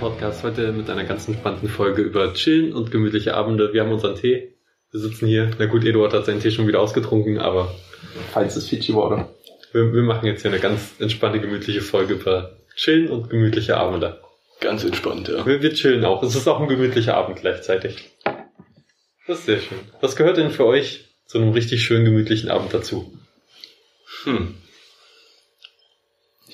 Podcast. Heute mit einer ganz entspannten Folge über Chillen und gemütliche Abende. Wir haben unseren Tee. Wir sitzen hier. Na gut, Eduard hat seinen Tee schon wieder ausgetrunken, aber Feinstes Fiji Water. wir, wir machen jetzt hier eine ganz entspannte, gemütliche Folge über Chillen und gemütliche Abende. Ganz entspannt, ja. Wir, wir chillen auch. Es ist auch ein gemütlicher Abend gleichzeitig. Das ist sehr schön. Was gehört denn für euch zu einem richtig schönen, gemütlichen Abend dazu? Hm.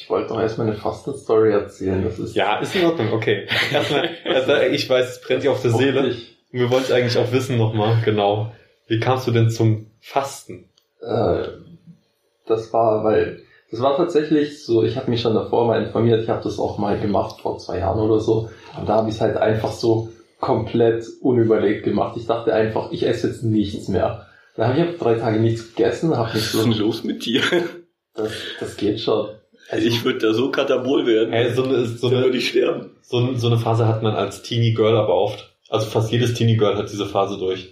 Ich wollte doch erstmal eine Fastenstory erzählen. Das ist Ja, ist in Ordnung, okay. Erstmal, also ich weiß, es brennt dir auf der Seele. wir wollen es eigentlich auch wissen nochmal, genau. Wie kamst du denn zum Fasten? Äh, das war, weil das war tatsächlich so, ich habe mich schon davor mal informiert, ich habe das auch mal gemacht vor zwei Jahren oder so. Und da habe ich es halt einfach so komplett unüberlegt gemacht. Ich dachte einfach, ich esse jetzt nichts mehr. Da habe ich drei Tage nichts gegessen, habe mich Was ist so, denn los mit dir? das, das geht schon. Also, ich würde da so katabol werden. Hey, so eine, so Dann eine, würde ich sterben. so, so eine Phase hat man als Teenie Girl aber oft. Also fast jedes Teenie Girl hat diese Phase durch.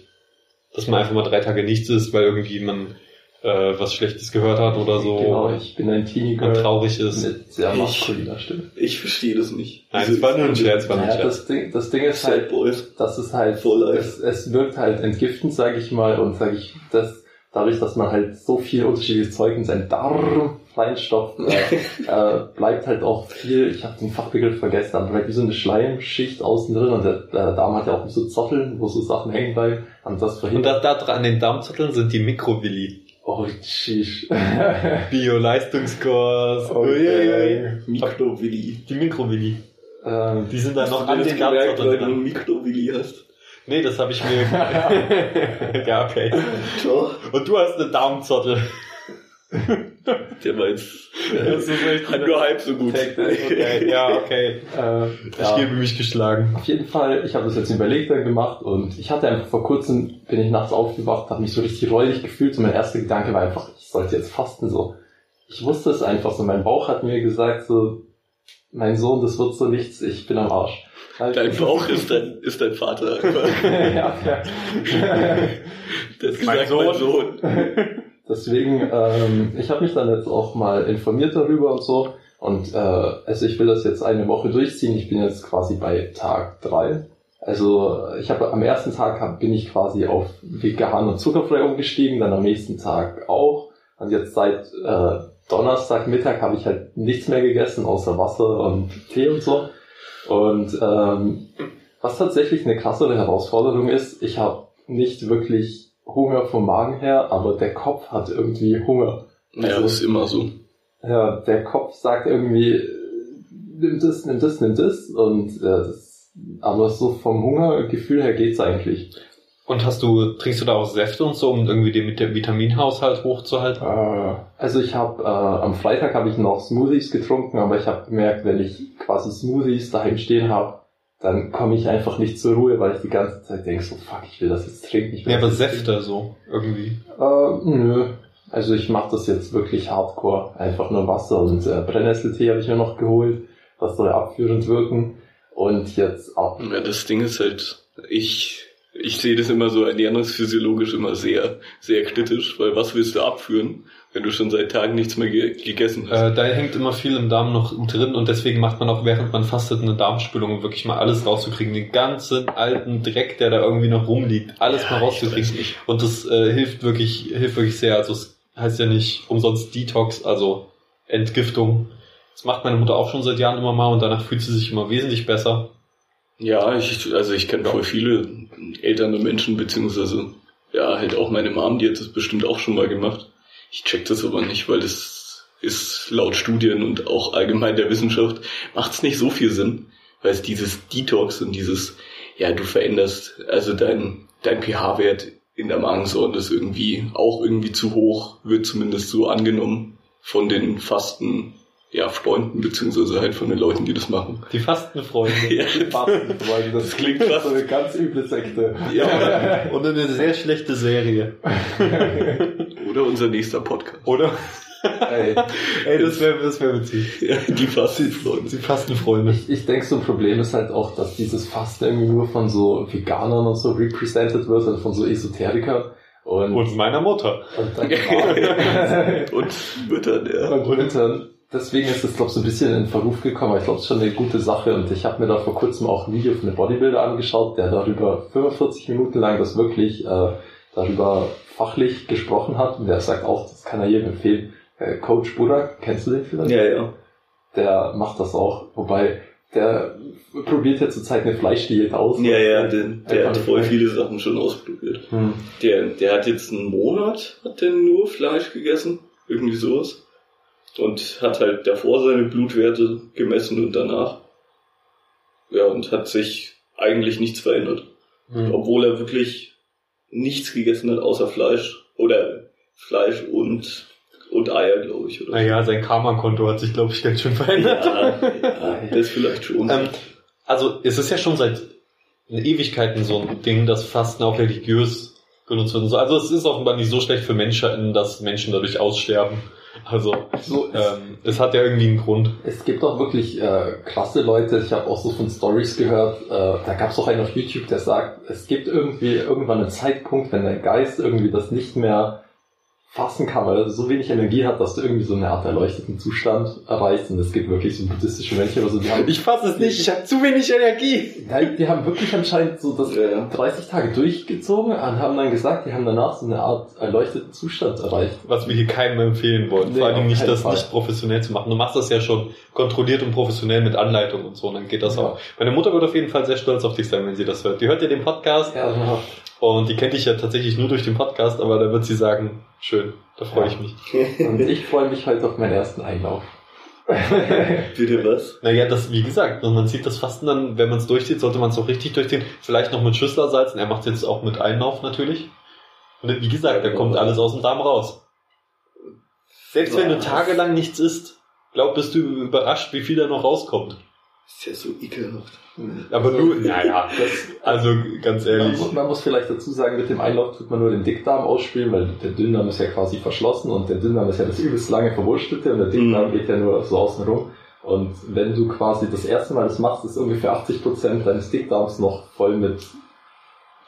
Dass man einfach mal drei Tage nichts isst, weil irgendwie man äh, was Schlechtes gehört hat oder so. genau, ich bin ein Teenie Girl traurig ist. mit sehr Ich- maskuliner Stimme. Ich verstehe das nicht. Nein, es war nur ein Scherz, war nur ein Scherz. das Ding, das Ding ist halt, das ist halt, es, es wirkt halt entgiftend, sage ich mal, und sage ich, das, dadurch, dass man halt so viel unterschiedliches Zeug in seinen Darm reinstopft, äh, äh, bleibt halt auch viel, ich habe den Fachbegriff vergessen, aber bleibt wie so eine Schleimschicht außen drin und der, der Darm hat ja auch so Zotteln, wo so Sachen hängen bleiben und das Und verhindert. da, da dran an den Darmzotteln sind die Mikrovilli. oh, sheesh. Bio-Leistungskurs. Okay. Mikrovilli. Die Mikrovilli. ähm, Die sind dann noch das den gemerkt, weil du. Mikrovilli hast? Nee, das habe ich mir... ja, okay. Doch. Und du hast eine Darmzottel. Der jetzt Das ist echt äh, nur halb so gut. That, Okay, ja, okay. äh, Ich ja. gebe mich geschlagen. Auf jeden Fall, ich habe das jetzt überlegt dann gemacht und ich hatte einfach vor kurzem, bin ich nachts aufgewacht, habe mich so richtig räudig gefühlt und mein erster Gedanke war einfach, ich sollte jetzt fasten so. Ich wusste es einfach so, mein Bauch hat mir gesagt so, mein Sohn, das wird so nichts, ich bin am Arsch. Dein Bauch ist dein, ist dein Vater ja, ja. Das Mein gesagt, mein Sohn. Deswegen, ähm, ich habe mich dann jetzt auch mal informiert darüber und so. Und äh, also ich will das jetzt eine Woche durchziehen. Ich bin jetzt quasi bei Tag drei. Also ich habe am ersten Tag hab, bin ich quasi auf vegan und zuckerfrei umgestiegen, dann am nächsten Tag auch. Und jetzt seit äh, Donnerstagmittag habe ich halt nichts mehr gegessen, außer Wasser und Tee und so. Und ähm, was tatsächlich eine krassere Herausforderung ist, ich habe nicht wirklich Hunger vom Magen her, aber der Kopf hat irgendwie Hunger. Ja, das ist immer so. Ja, der Kopf sagt irgendwie, nimm das, nimm das, nimm das. Und äh, das, aber so vom Hungergefühl her geht's eigentlich. Und hast du, trinkst du da auch Säfte und so, um irgendwie den Vit- Vitaminhaushalt hochzuhalten? Äh, also ich habe äh, am Freitag habe ich noch Smoothies getrunken, aber ich habe gemerkt, wenn ich quasi Smoothies daheim stehen habe, dann komme ich einfach nicht zur Ruhe, weil ich die ganze Zeit denke, so fuck, ich will das jetzt trinken. Ich will Ja, aber Säfte so, irgendwie. Äh, nö. Also ich mache das jetzt wirklich hardcore. Einfach nur Wasser und äh, Brennnesseltee habe ich mir noch geholt. Das soll abführend wirken. Und jetzt auch. Ja, das Ding ist halt, ich, ich sehe das immer so ernährungsphysiologisch immer sehr, sehr kritisch, weil was willst du abführen, wenn du schon seit Tagen nichts mehr ge gegessen hast? Äh, da hängt immer viel im Darm noch drin und deswegen macht man auch während man fastet eine Darmspülung, um wirklich mal alles rauszukriegen. Den ganzen alten Dreck, der da irgendwie noch rumliegt, alles mal ich rauszukriegen. Und das äh, hilft wirklich, hilft wirklich sehr. Also es heißt ja nicht umsonst Detox, also Entgiftung. Das macht meine Mutter auch schon seit Jahren immer mal und danach fühlt sie sich immer wesentlich besser. Ja, ich, also ich kenne voll viele ältere Menschen, beziehungsweise ja, halt auch meine Mom, die hat das bestimmt auch schon mal gemacht. Ich check das aber nicht, weil das ist laut Studien und auch allgemein der Wissenschaft macht es nicht so viel Sinn, weil es dieses Detox und dieses, ja, du veränderst, also dein, dein pH-Wert in der Magensäure ist irgendwie auch irgendwie zu hoch, wird zumindest so angenommen von den Fasten, ja, Freunden, beziehungsweise halt von den Leuten, die das machen. Die Fastenfreunde. Ja, Fasten, das, Das klingt fast- so eine ganz üble Sekte. Ja, Und eine sehr schlechte Serie. oder unser nächster Podcast. Oder? Ey, Ey, das wäre das wär witzig. Ja, die Fastenfreunde. Die Fastenfreunde. ich, ich denke, so ein Problem ist halt auch, dass dieses Fasten irgendwie nur von so Veganern und so represented wird, also von so Esoterikern. Und, Und meiner Mutter. und dann Und Mütter, ja. und Müttern. Deswegen ist es, glaube ich, so ein bisschen in Verruf gekommen. Aber Ich glaube, es ist schon eine gute Sache und ich habe mir da vor kurzem auch ein Video von einem Bodybuilder angeschaut, der darüber 45 Minuten lang das wirklich äh, darüber fachlich gesprochen hat und der sagt auch, das kann er jedem empfehlen. Äh, Coach Burak, kennst du den vielleicht? Ja, ja. Der macht das auch, wobei der probiert ja zurzeit eine Fleischdiät aus. Ja, ja, der, der hat voll viele Sachen schon ausprobiert. Hm. Der, der hat jetzt einen Monat, hat der nur Fleisch gegessen, irgendwie sowas. Und hat halt davor seine Blutwerte gemessen und danach. Ja, und hat sich eigentlich nichts verändert. Hm. Obwohl er wirklich nichts gegessen hat außer Fleisch. Oder Fleisch und, und Eier, glaube ich. Oder so. Naja, sein Karma-Konto hat sich, glaube ich, ganz schön verändert. Ja, ja, das vielleicht schon. Ähm, also es ist ja schon seit Ewigkeiten so ein Ding, dass Fasten auch religiös genutzt wird. so. Also es ist offenbar nicht so schlecht für Menschen, dass Menschen dadurch aussterben. Also So, es, ähm, es hat ja irgendwie einen Grund. es gibt auch wirklich äh, krasse Leute, ich habe auch so von Stories gehört, äh, da gab es auch einen auf YouTube, der sagt, es gibt irgendwie irgendwann einen Zeitpunkt, wenn dein Geist irgendwie das nicht mehr fassen kann, weil er so wenig Energie hat, dass du irgendwie so eine Art erleuchteten Zustand erreichst. Und es gibt wirklich so buddhistische Mönche oder so, die haben, Ich fasse es nicht, ich habe zu wenig Energie. Nein, die haben wirklich anscheinend so das Ja, ja. 30 Tage durchgezogen und haben dann gesagt, die haben danach so eine Art erleuchteten Zustand erreicht. Was wir hier keinem empfehlen wollen. Nee, Vor allem nicht, das Fall. nicht professionell zu machen. Du machst das ja schon kontrolliert und professionell mit Anleitung und so, und dann geht das Ja. auch. Meine Mutter wird auf jeden Fall sehr stolz auf dich sein, wenn sie das hört. Die hört ja den Podcast Ja, ja. Und die kennt dich ja tatsächlich nur durch den Podcast, aber da wird sie sagen, schön, da freue Ja. ich mich. Und ich freue mich halt auf meinen ersten Einlauf. Bitte was? Naja, das, wie gesagt, man sieht das Fasten dann, wenn man es durchzieht, sollte man es auch richtig durchziehen. Vielleicht noch mit Schüsslersalzen. Er macht es jetzt auch mit Einlauf natürlich. Und wie gesagt, da kommt alles aus dem Darm raus. Selbst wenn du tagelang nichts isst, glaub, bist du überrascht, wie viel da noch rauskommt. Ist ja so ekelhaft. Aber Also, nur, naja, Das, also ganz man, ehrlich. muss, man muss vielleicht dazu sagen, mit dem Einlauf tut man nur den Dickdarm ausspielen, weil der Dünndarm ist ja quasi verschlossen und der Dünndarm ist ja das übelst lange verwurstelte und der Dickdarm Mhm. geht ja nur so außen rum. Und wenn du quasi das erste Mal das machst, ist ungefähr 80% deines Dickdarms noch voll mit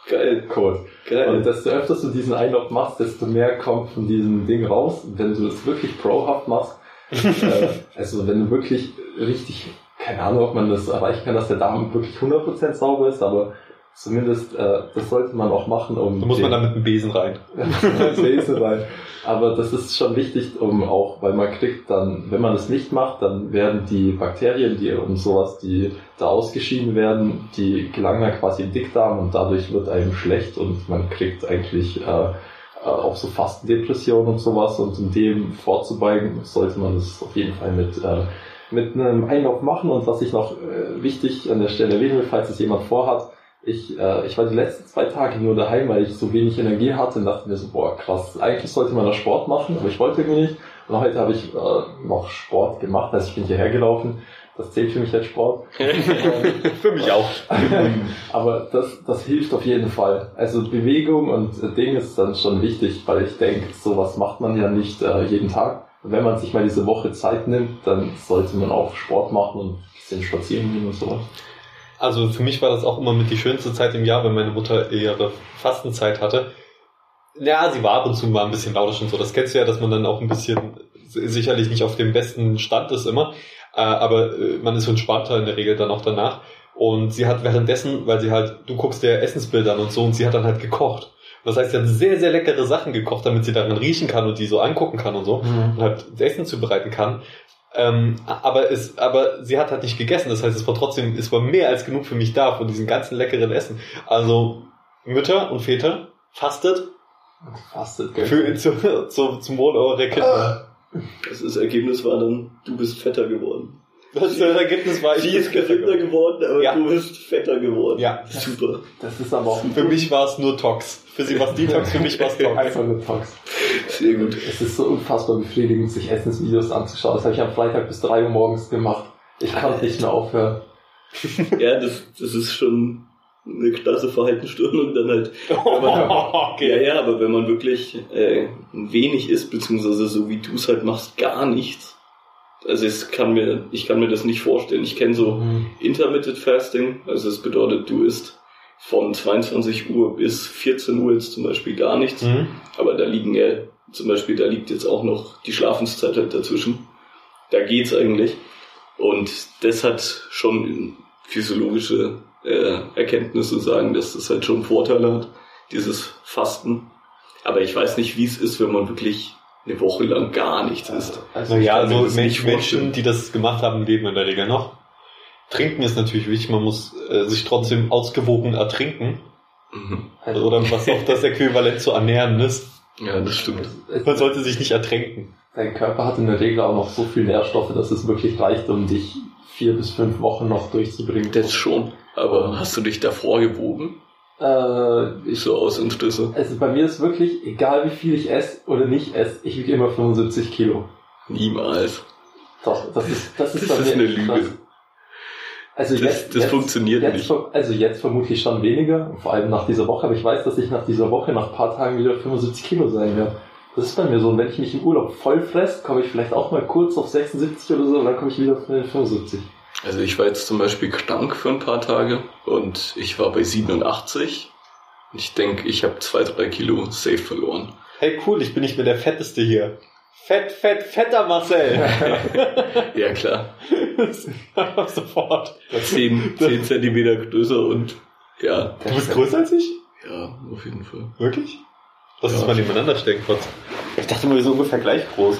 Geil, Kot. geil. Und desto öfter du diesen Einlauf machst, desto mehr kommt von diesem Ding raus. Wenn du das wirklich prohaft machst, äh, also wenn du wirklich richtig, keine Ahnung, ob man das erreichen kann, dass der Darm wirklich 100% sauber ist, aber zumindest äh, das sollte man auch machen, um Da muss man den- da mit einem Besen rein. Besen rein. Aber das ist schon wichtig, um auch, weil man kriegt dann, wenn man das nicht macht, dann werden die Bakterien, die und sowas, die da ausgeschieden werden, die gelangen dann quasi im Dickdarm und dadurch wird einem schlecht und man kriegt eigentlich äh, äh, auch so Fastendepressionen und sowas und um dem vorzubeugen, sollte man das auf jeden Fall mit äh, mit einem Einlauf machen und was ich noch äh, wichtig an der Stelle erwähnen will, falls es jemand vorhat, ich, äh, ich war die letzten zwei Tage nur daheim, weil ich so wenig Energie hatte und dachte mir so, boah, krass, eigentlich sollte man da Sport machen, aber ich wollte irgendwie nicht. Und heute habe ich äh, noch Sport gemacht, also ich bin hierher gelaufen. Das zählt für mich als Sport. Für mich auch. aber das, das hilft auf jeden Fall. Also Bewegung und äh, Ding ist dann schon wichtig, weil ich denke, sowas macht man ja nicht äh, jeden Tag. Wenn man sich mal diese Woche Zeit nimmt, dann sollte man auch Sport machen und ein bisschen spazieren gehen und sowas. Also für mich war das auch immer mit die schönste Zeit im Jahr, wenn meine Mutter ihre Fastenzeit hatte. Ja, sie war ab und zu mal ein bisschen lautisch und so. Das kennst du ja, dass man dann auch ein bisschen sicherlich nicht auf dem besten Stand ist immer. Äh, aber äh, man ist entspannter in der Regel dann auch danach. Und sie hat währenddessen, weil sie halt, du guckst dir Essensbilder an und so, und sie hat dann halt gekocht. Das heißt, sie hat sehr, sehr leckere Sachen gekocht, damit sie daran riechen kann und die so angucken kann und so. Und halt Essen zubereiten kann. Ähm, aber es, aber sie hat halt nicht gegessen. Das heißt, es war trotzdem, es war mehr als genug für mich da von diesem ganzen leckeren Essen. Also Mütter und Väter, fastet Fastet, gell? für, zu, zu, zum Wohl eurer Kinder. Das, das Ergebnis war dann, du bist fetter geworden. Das Ergebnis war, ich Sie ist gesünder geworden, aber Ja. du bist fetter geworden. Ja. Super. Das ist aber auch Für mich war es nur Tox. Für sie war es Detox, für mich war es Tox. einfach nur Tox. Sehr gut. Es ist so unfassbar befriedigend, sich Essensvideos anzuschauen. Das habe ich am Freitag bis drei Uhr morgens gemacht. Ich kann nicht mehr aufhören. Ja, das, das ist schon eine klasse Verhaltensstörung dann halt. Ja, okay. ja, aber wenn man wirklich äh, wenig isst, beziehungsweise so wie du es halt machst, gar nichts. Also ich kann mir, ich kann mir das nicht vorstellen. Ich kenne so Intermittent Fasting, also das bedeutet, du isst von 22 Uhr bis 14 Uhr jetzt zum Beispiel gar nichts. Mhm. Aber da liegen ja, zum Beispiel, da liegt jetzt auch noch die Schlafenszeit halt dazwischen. da geht's eigentlich. Und das hat schon physiologische äh, Erkenntnisse sagen, dass das halt schon Vorteile hat, dieses Fasten. Aber ich weiß nicht, wie es ist, wenn man wirklich eine Woche lang gar nichts isst. Also naja, also Menschen, vorstellen. die das gemacht haben, leben in der Regel noch. Trinken ist natürlich wichtig, man muss äh, sich trotzdem ausgewogen ertrinken. Mhm. Also, Oder was auch das Äquivalent zu ernähren ist. Ja, das stimmt. Man sollte sich nicht ertränken. Dein Körper hat in der Regel auch noch so viel Nährstoffe, dass es wirklich reicht, um dich vier bis fünf Wochen noch durchzubringen. Das schon. Aber hast du dich davor gewogen? Äh, ich, So aus Interesse? also bei mir ist wirklich, egal wie viel ich esse oder nicht esse, ich wiege immer 75 Kilo. Niemals. Doch, das ist, das ist, Das ist eine Lüge. krass. Also Das- jetzt, das jetzt, funktioniert jetzt, nicht. Also jetzt vermutlich schon weniger, vor allem nach dieser Woche, aber ich weiß, dass ich nach dieser Woche, nach ein paar Tagen wieder 75 Kilo sein werde. Das ist bei mir so. Und wenn ich mich im Urlaub voll fress, komme ich vielleicht auch mal kurz auf 76 oder so und dann komme ich wieder auf 75. Also ich war jetzt zum Beispiel krank für ein paar Tage und ich war bei 87. Ich denke, ich habe zwei, drei Kilo safe verloren. Hey cool, ich bin nicht mehr der Fetteste hier. Fett, fett, fetter Marcel. Ja klar, Sofort. 10, 10 Zentimeter größer und ja, Du bist größer als ich? ja, auf jeden Fall. Wirklich? Lass uns Ja. mal nebeneinander stecken kurz. Ich dachte mal, wir sind ungefähr gleich groß.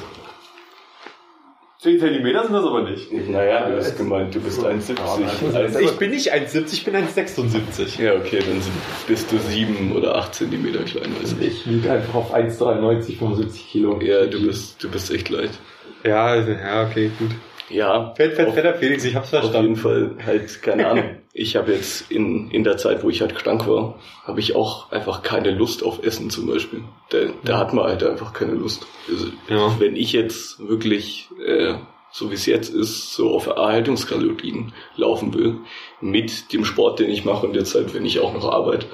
10 Zentimeter sind das aber nicht. Naja, du hast gemeint, du bist 1,70. Ich bin nicht 1,70, ich bin 1,76. Ja, okay, dann bist du 7 oder 8 Zentimeter kleiner als ich. Ich wiege einfach auf 1,93, 75 Kilo. Ja, du bist, du bist echt leicht. Ja, also, ja, okay, gut. Ja, Fett, fett, auf- fetter Felix, ich hab's Auf jeden verstanden. Fall halt, keine Ahnung. Ich habe jetzt in, in der Zeit, wo ich halt krank war, habe ich auch einfach keine Lust auf Essen zum Beispiel. Da, da hat man halt einfach keine Lust. Also, Ja. Wenn ich jetzt wirklich, äh, so wie es jetzt ist, so auf Erhaltungskalorien laufen will, mit dem Sport, den ich mache und jetzt halt, wenn ich auch noch arbeite,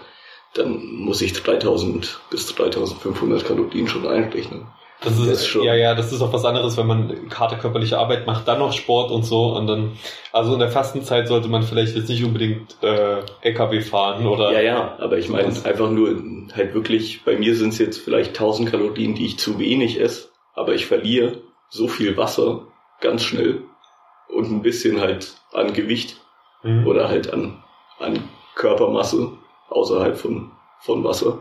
dann muss ich 3000 bis 3500 Kalorien schon einrechnen. Das ist, Das schon. ja, ja, das ist auch was anderes, wenn man harte körperliche Arbeit macht, dann noch Sport und so und dann, also in der Fastenzeit sollte man vielleicht jetzt nicht unbedingt äh, LKW fahren oder Ja, ja, aber ich meine einfach nur halt wirklich, bei mir sind es jetzt vielleicht 1000 Kalorien, die ich zu wenig esse, aber ich verliere so viel Wasser ganz schnell und ein bisschen halt an Gewicht Mhm. oder halt an, an Körpermasse außerhalb von, von Wasser,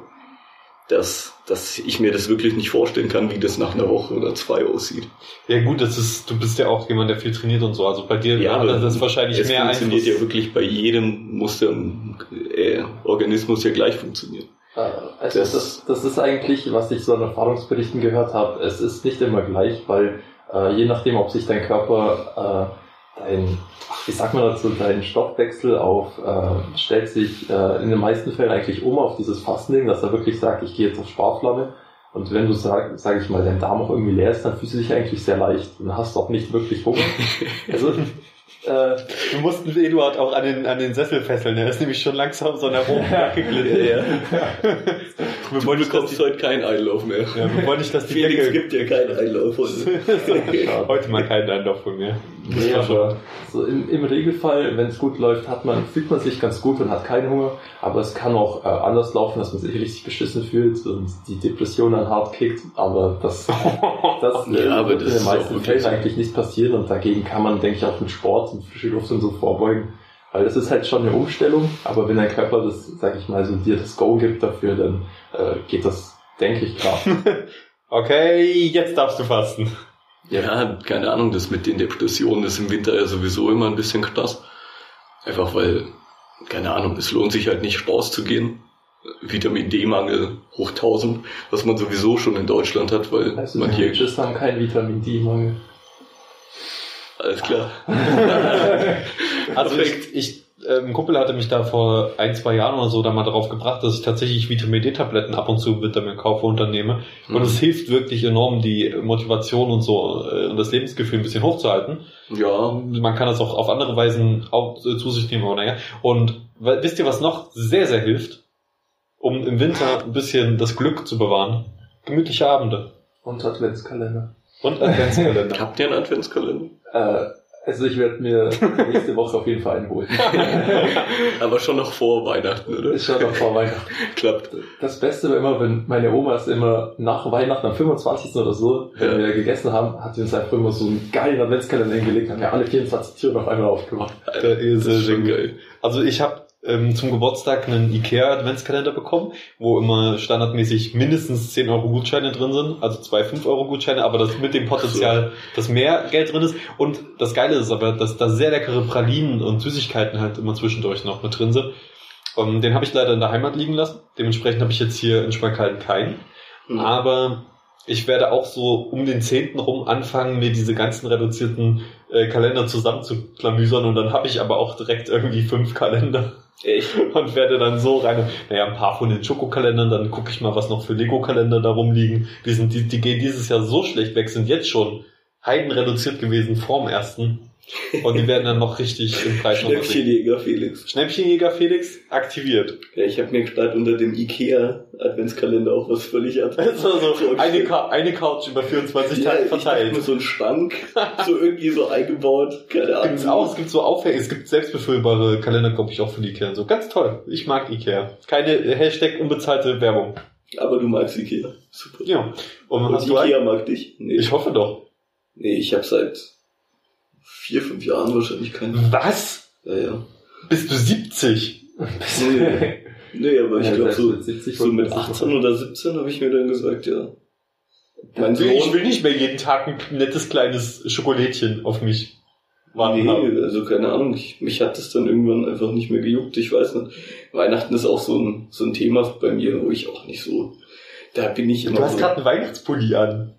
dass, dass ich mir das wirklich nicht vorstellen kann, wie das nach einer Woche oder zwei aussieht. Ja gut, das ist, du bist ja auch jemand, der viel trainiert und so. Also bei dir Ja, hat aber das wahrscheinlich es mehr funktioniert Einfluss. ja wirklich bei jedem, muss der äh, Organismus ja gleich funktionieren. Äh, Also Das- das, das, ist eigentlich, was ich so an Erfahrungsberichten gehört habe, es ist nicht immer gleich, weil äh, je nachdem, ob sich dein Körper, äh, dein, ach, wie sagt man dazu, dein Stoffwechsel auf, äh, stellt sich äh, in den meisten Fällen eigentlich um auf dieses Fastending, dass er wirklich sagt, ich gehe jetzt auf Sparflamme. Und wenn du sag, sag ich mal, dein Darm auch irgendwie leer ist, dann fühlst du dich eigentlich sehr leicht und hast auch nicht wirklich Hunger. Also, äh, Wir mussten Eduard auch an den, an den Sessel fesseln. Er ist nämlich schon langsam so nach oben weggeglitten. Ja, ja. Wir Du wollen nicht, dass bekommst die, heute keinen Einlauf mehr. ja, wir wollen nicht, dass die Felix Decke... gibt dir keinen Einlauf heute. Heute mal keinen Anlauf von mir. Nee, aber so im, im Regelfall, wenn es gut läuft, hat man, fühlt man sich ganz gut und hat keinen Hunger. Aber es kann auch äh, anders laufen, dass man sich richtig beschissen fühlt und die Depression dann hart kickt. Aber das, das Ja, äh, aber wird das in den meisten Fällen eigentlich nicht passieren. Und dagegen kann man, denke ich, auch mit Sport und frische Luft und so vorbeugen. Weil das ist halt schon eine Umstellung. Aber wenn dein Körper das, sag ich mal, so dir das Go gibt dafür, dann äh, geht das, denke ich, klar. Okay, jetzt darfst du fasten. Ja, keine Ahnung, das mit den Depressionen ist im Winter ja sowieso immer ein bisschen krass. Einfach weil, keine Ahnung, es lohnt sich halt nicht rauszugehen. Vitamin D-Mangel hoch 1000, was man sowieso schon in Deutschland hat, weil Also man hier... Bitches haben keinen Vitamin D-Mangel. Alles klar. Also ich, ich ein Kumpel hatte mich da vor ein, zwei Jahren oder so da mal darauf gebracht, dass ich tatsächlich Vitamin D-Tabletten ab und zu im Winter mir kaufe und dann nehme. Und Mhm. es hilft wirklich enorm, die Motivation und so äh, und das Lebensgefühl ein bisschen hochzuhalten. Ja, Man kann das auch auf andere Weisen auch äh, zu sich nehmen, oder ja. Und wisst ihr, was noch sehr, sehr hilft, um im Winter ein bisschen das Glück zu bewahren? Gemütliche Abende. Und Adventskalender. Und Adventskalender. habt ihr einen Adventskalender? Äh, Also ich werde mir nächste Woche auf jeden Fall einen holen. Aber schon noch vor Weihnachten, oder? Ist schon noch vor Weihnachten. Klappt. Das Beste war immer, wenn meine Oma ist immer nach Weihnachten am 25. oder so, wenn Ja. wir gegessen haben, hat sie uns einfach immer so einen geilen Adventskalender hingelegt, haben wir alle 24 Türen auf einmal aufgemacht. Der ist das ist schon geil. Also ich habe ähm, zum Geburtstag einen Ikea Adventskalender bekommen, wo immer standardmäßig mindestens 10 Euro Gutscheine drin sind, also zwei 5 Euro Gutscheine, aber das mit dem Potenzial, dass mehr Geld drin ist. Und das Geile ist aber, dass da sehr leckere Pralinen und Süßigkeiten halt immer zwischendurch noch mit drin sind. Um, den habe ich leider in der Heimat liegen lassen. Dementsprechend habe ich jetzt hier in Schmalkalden keinen. Mhm. Aber ich werde auch so um den 10. rum anfangen, mir diese ganzen reduzierten äh, Kalender zusammenzuklamüsern und dann habe ich aber auch direkt irgendwie fünf Kalender Echt? und werde dann so rein, naja, ein paar von den Schokokalendern, dann gucke ich mal, was noch für Lego-Kalender da rumliegen. Die, sind, die, die gehen dieses Jahr so schlecht weg, sind jetzt schon heiden reduziert gewesen vorm ersten und die werden dann noch richtig im Preis noch Schnäppchenjäger Felix. Schnäppchenjäger Felix aktiviert. Ja, ich habe mir gerade unter dem Ikea Adventskalender auch was völlig anderes. Also so eine, Ka eine Couch über 24 Tage ich verteilt. mir so ein Schrank, so irgendwie so eingebaut, keine Ahnung. Gibt's auch, es gibt so Aufhänge, es gibt selbstbefüllbare Kalender, glaube ich, auch für die Ikea. So ganz toll. Ich mag Ikea. Keine Hashtag unbezahlte Werbung. Aber du magst Ikea. Super. Ja. Und, Und hast du Ikea einen? mag dich? Nee, Ich hoffe doch. nee ich habe seit vier, fünf Jahren wahrscheinlich keinen. Was? Ja, ja. Bist du 70? Nee, nee aber ich Ja, glaube so, selbst mit 70 so mit wollte man 18 oder 17 habe ich mir dann gesagt, ja. Mein Also ich Sohn, will nicht mehr jeden Tag ein nettes kleines Schokolädchen auf mich warten nee, haben. also keine Ahnung, ich, mich hat das dann irgendwann einfach nicht mehr gejuckt, ich weiß nicht. Weihnachten ist auch so ein, so ein Thema bei mir, wo ich auch nicht so, da bin ich immer Du hast so, gerade einen Weihnachtspulli an.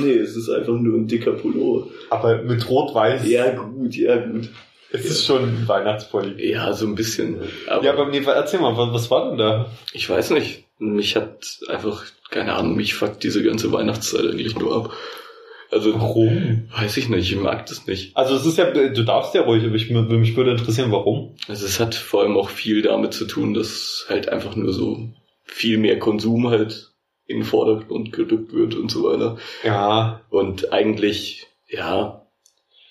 Nee, es ist einfach nur ein dicker Pullover. Aber mit rot-weiß. Ja, gut, ja, gut. Es ist schon ein Weihnachtspulli. Ja, so ein bisschen. Aber Ja, aber nee, erzähl mal, was, was war denn da? ich weiß nicht. Mich hat einfach, keine Ahnung, mich fuckt diese ganze Weihnachtszeit eigentlich nur ab. Also, Warum? weiß ich nicht, ich mag das nicht. Also es ist ja, du darfst ja ruhig, aber ich, mich würde interessieren, warum. Also es hat vor allem auch viel damit zu tun, dass halt einfach nur so viel mehr Konsum halt in den Vordergrund gerückt wird und so weiter. Ja, Und eigentlich, ja,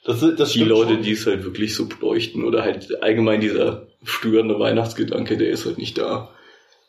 das, das die Leute, schon. die es halt wirklich so bräuchten oder halt allgemein dieser störende Weihnachtsgedanke, der ist halt nicht da.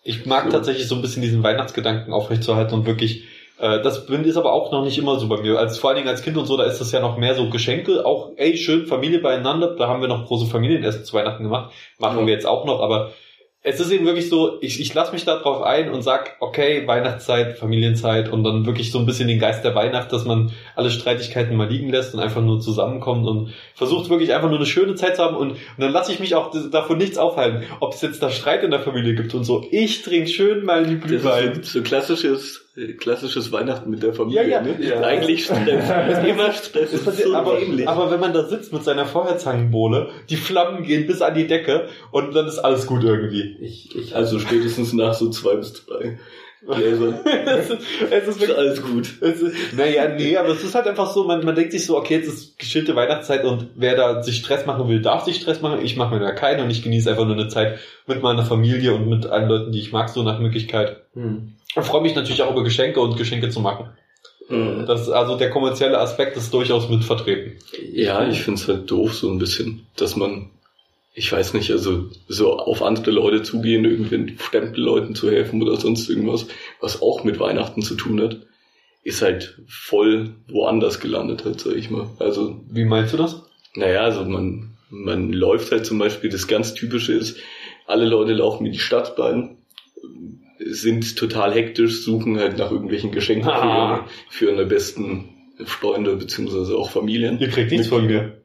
Ich mag So. tatsächlich so ein bisschen diesen Weihnachtsgedanken aufrechtzuerhalten und wirklich, äh, das ist aber auch noch nicht immer so bei mir. Als vor allen Dingen als Kind und so, da ist das ja noch mehr so Geschenke, auch ey, schön Familie beieinander. Da haben wir noch große Familienessen zu Weihnachten gemacht, machen Ja. wir jetzt auch noch, aber es ist eben wirklich so, ich, ich lasse mich da drauf ein und sag, okay, Weihnachtszeit, Familienzeit und dann wirklich so ein bisschen den Geist der Weihnacht, dass man alle Streitigkeiten mal liegen lässt und einfach nur zusammenkommt und versucht wirklich einfach nur eine schöne Zeit zu haben und, und dann lasse ich mich auch davon nichts aufhalten, ob es jetzt da Streit in der Familie gibt und so. Ich trinke schön meinen Glühwein. so, so klassisches, klassisches Weihnachten mit der Familie. Ja, ja. Ne? Ja. Eigentlich Stress. Immer Stress. Ist passiert, so aber, aber wenn man da sitzt mit seiner Feuerzangenbowle, die Flammen gehen bis an die Decke und dann ist alles gut irgendwie. Ich, ich, Also spätestens nach so zwei bis drei Gläsern. es, ist, es ist Ist wirklich alles gut. Es ist, naja, nee, aber es ist halt einfach so, man, man denkt sich so, okay, jetzt ist geschillte Weihnachtszeit und wer da sich Stress machen will, darf sich Stress machen. Ich mache mir da keinen und ich genieße einfach nur eine Zeit mit meiner Familie und mit allen Leuten, die ich mag, so nach Möglichkeit. hm. Und freue mich natürlich auch über Geschenke und Geschenke zu machen. Mhm. Das also der kommerzielle Aspekt ist durchaus mit vertreten. Ja, ich find's halt doof so ein bisschen, dass man, ich weiß nicht, also so auf andere Leute zugehen, irgendwelchen fremden Leuten zu helfen oder sonst irgendwas, was auch mit Weihnachten zu tun hat, ist halt voll woanders gelandet halt, sag ich mal. Also, Wie meinst du das? naja, also man, man läuft halt zum Beispiel, das ganz Typische ist, alle Leute laufen in die Stadt rein, sind total hektisch, suchen halt nach irgendwelchen Geschenken Ah. für, für ihre besten Freunde beziehungsweise auch Familien. Ihr kriegt nichts von mir.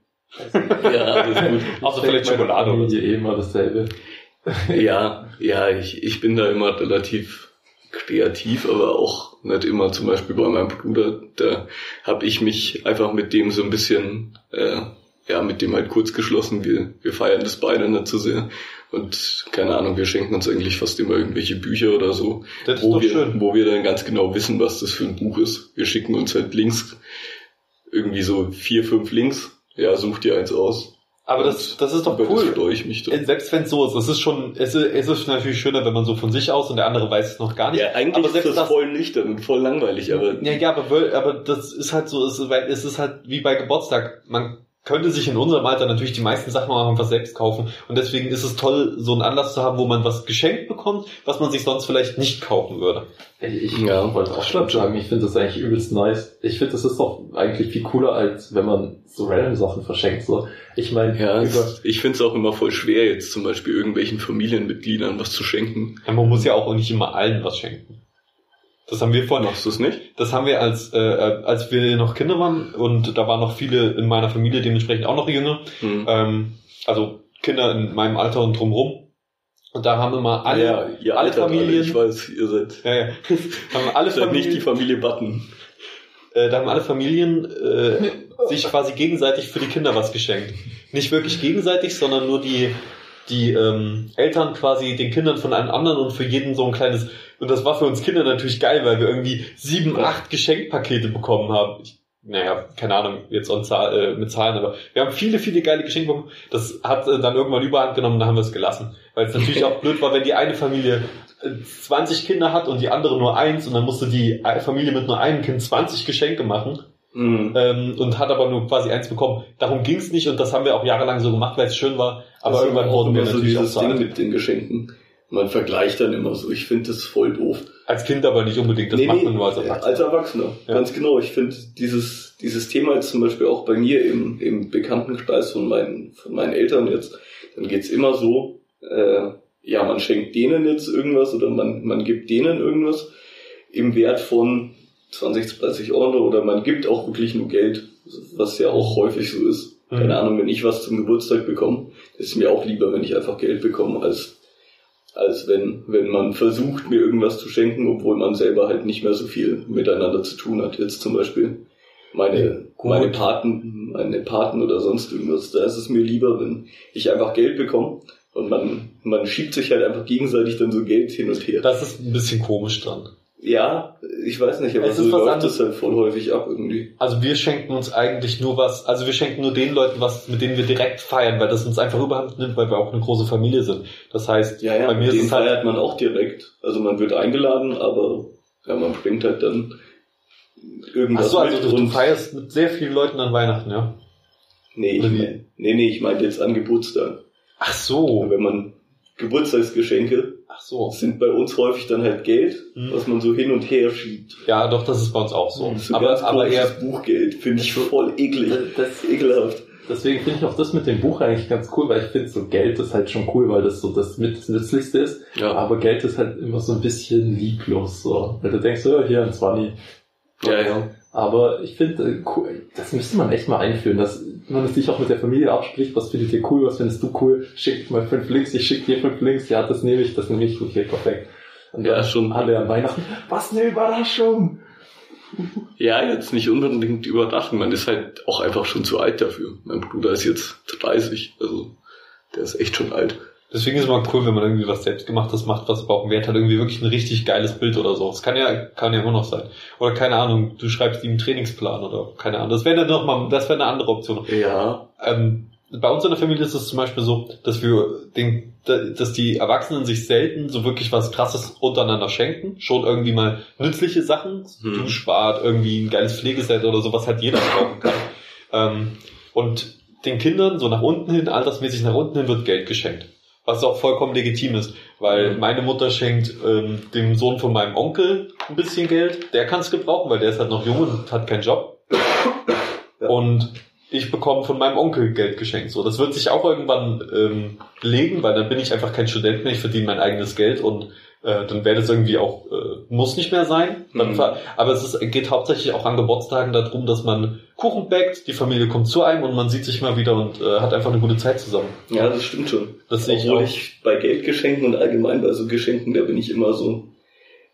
Ja, alles gut. Außer vielleicht Schokolade oder so. Eh immer dasselbe. Ja, ja, ich, ich bin da immer relativ kreativ, aber auch nicht immer. Zum Beispiel bei meinem Bruder, da habe ich mich einfach mit dem so ein bisschen, äh, ja, mit dem halt kurz geschlossen. Wir, wir feiern das beide nicht so sehr. Und keine Ahnung, wir schenken uns eigentlich fast immer irgendwelche Bücher oder so, Das ist wo wir, schön. wo wir dann ganz genau wissen, was das für ein Buch ist. Wir schicken uns halt Links, irgendwie so vier, fünf Links. Ja, such dir eins aus. Aber das, das ist doch Das cool. freue ich mich doch. Selbst wenn es so ist, es ist schon, es ist, es ist natürlich schöner, wenn man so von sich aus und der andere weiß es noch gar nicht. Ja, eigentlich aber ist selbst das, das, voll nüchtern und voll langweilig, aber ja, ja, aber, aber das ist halt so, es ist, weil es ist halt wie bei Geburtstag. Man könnte sich in unserem Alter natürlich die meisten Sachen auch einfach selbst kaufen. Und deswegen ist es toll, so einen Anlass zu haben, wo man was geschenkt bekommt, was man sich sonst vielleicht nicht kaufen würde. Ich ja, wollte auch schon sagen, ich finde das eigentlich übelst nice. Ich finde, das ist doch eigentlich viel cooler, als wenn man so random Sachen verschenkt. So, ich meine, ja, ich finde es auch immer voll schwer, jetzt zum Beispiel irgendwelchen Familienmitgliedern was zu schenken. Ja, man muss ja auch nicht immer allen was schenken. Das haben wir vorhin. Machst du es nicht? Das haben wir als äh, als wir noch Kinder waren und da waren noch viele in meiner Familie dementsprechend auch noch jünger. Mhm. Ähm, also Kinder in meinem Alter und drumherum. Und da haben immer alle, ja, ihr alle Familien. Alle, ich weiß, ihr seid. Ja, ja. haben alle Familien, nicht die Familie Button. Äh, da haben alle Familien äh, sich quasi gegenseitig für die Kinder was geschenkt. Nicht wirklich gegenseitig, sondern nur die die ähm, Eltern quasi den Kindern von allen anderen und für jeden so ein kleines und das war für uns Kinder natürlich geil, weil wir irgendwie sieben, acht Geschenkpakete bekommen haben. Ich, naja, keine Ahnung, jetzt on äh, mit Zahlen, aber wir haben viele, viele geile Geschenke bekommen. Das hat äh, dann irgendwann überhand genommen, da haben wir es gelassen. Weil es natürlich auch blöd war, wenn die eine Familie 20 äh, Kinder hat und die andere nur eins und dann musste die Familie mit nur einem Kind 20 Geschenke machen. Mhm. Ähm, und hat aber nur quasi eins bekommen. Darum ging es nicht und das haben wir auch jahrelang so gemacht, weil es schön war. Aber das irgendwann wurden wir so natürlich dieses Ding mit den Geschenken. Man vergleicht dann immer so. Ich finde das voll doof. Als Kind aber nicht unbedingt. Das nee, macht man nur als Erwachsener. Als Erwachsener, ja. ganz genau. Ich finde dieses dieses Thema jetzt zum Beispiel auch bei mir im im Bekanntenkreis von meinen von meinen Eltern jetzt. Dann geht's immer so. Äh, ja, man schenkt denen jetzt irgendwas oder man man gibt denen irgendwas im Wert von 20, 30 Euro oder man gibt auch wirklich nur Geld, was ja auch häufig so ist. Mhm. Keine Ahnung, wenn ich was zum Geburtstag bekomme, ist mir auch lieber, wenn ich einfach Geld bekomme, als, als wenn, wenn man versucht, mir irgendwas zu schenken, obwohl man selber halt nicht mehr so viel miteinander zu tun hat. Jetzt zum Beispiel meine, meine Paten, meine Paten oder sonst irgendwas. Da ist es mir lieber, wenn ich einfach Geld bekomme und man, man schiebt sich halt einfach gegenseitig dann so Geld hin und her. Das ist ein bisschen komisch dran. Ja, ich weiß nicht, aber es so läuft das halt voll häufig ab irgendwie. Also wir schenken uns eigentlich nur was, also wir schenken nur den Leuten was, mit denen wir direkt feiern, weil das uns einfach überhand nimmt, weil wir auch eine große Familie sind. Das heißt, ja, ja, bei mir ist es halt feiert man auch direkt. Also man wird eingeladen, aber ja, man bringt halt dann irgendwas Ach so, also du, du feierst mit sehr vielen Leuten an Weihnachten, ja? Nee, ich mein, nee, nee, ich meinte jetzt an Geburtstag. Ach so. Wenn man Geburtstagsgeschenke Ach so. sind bei uns häufig dann halt Geld, hm. was man so hin und her schiebt. Ja, doch, das ist bei uns auch so. Hm, so aber, aber eher Buchgeld finde ich voll eklig. Das, das ekelhaft. Deswegen finde ich auch das mit dem Buch eigentlich ganz cool, weil ich finde so Geld ist halt schon cool, weil das so das Nützlichste ist. Ja. Aber Geld ist halt immer so ein bisschen lieblos so. Weil du denkst, ja, hier ein 20. Ja, ja. Aber ich finde, äh, das müsste man echt mal einführen, dass man sich auch mit der Familie abspricht, was findet ihr cool, was findest du cool, schickt mal fünf Links, ich schick dir fünf Links, ja, das nehme ich, das nehme ich, okay, perfekt. Und ja, schon. Alle an Weihnachten, was eine Überraschung! Ja, jetzt nicht unbedingt Überraschung, man ist halt auch einfach schon zu alt dafür. Mein Bruder ist jetzt 30, also der ist echt schon alt. Deswegen ist es mal cool, wenn man irgendwie was selbstgemachtes macht, was aber auch Wert hat, irgendwie wirklich ein richtig geiles Bild oder so. Das kann ja, kann ja immer noch sein. Oder keine Ahnung, du schreibst ihm einen Trainingsplan oder keine Ahnung. Das wäre dann noch mal, das wäre eine andere Option. Ja. Ähm, bei uns in der Familie ist es zum Beispiel so, dass wir den, dass die Erwachsenen sich selten so wirklich was krasses untereinander schenken. Schon irgendwie mal nützliche Sachen, hm. Duschbad, irgendwie ein geiles Pflegeset oder so, was halt jeder brauchen kann. Ähm, und den Kindern so nach unten hin, altersmäßig nach unten hin wird Geld geschenkt was auch vollkommen legitim ist, weil mhm. meine Mutter schenkt ähm, dem Sohn von meinem Onkel ein bisschen Geld, der kann es gebrauchen, weil der ist halt noch jung und hat keinen Job. Ja. Und ich bekomme von meinem Onkel Geld geschenkt. So, das wird sich auch irgendwann ähm, legen, weil dann bin ich einfach kein Student mehr, ich verdiene mein eigenes Geld und äh, dann wäre das irgendwie auch, äh, muss nicht mehr sein. Mhm. Aber es ist, geht hauptsächlich auch an Geburtstagen darum, dass man Kuchen backt, die Familie kommt zu einem und man sieht sich mal wieder und äh, hat einfach eine gute Zeit zusammen. Ja, das stimmt schon. Das sehe ich auch. ich bei Geldgeschenken und allgemein bei so Geschenken, da bin ich immer so,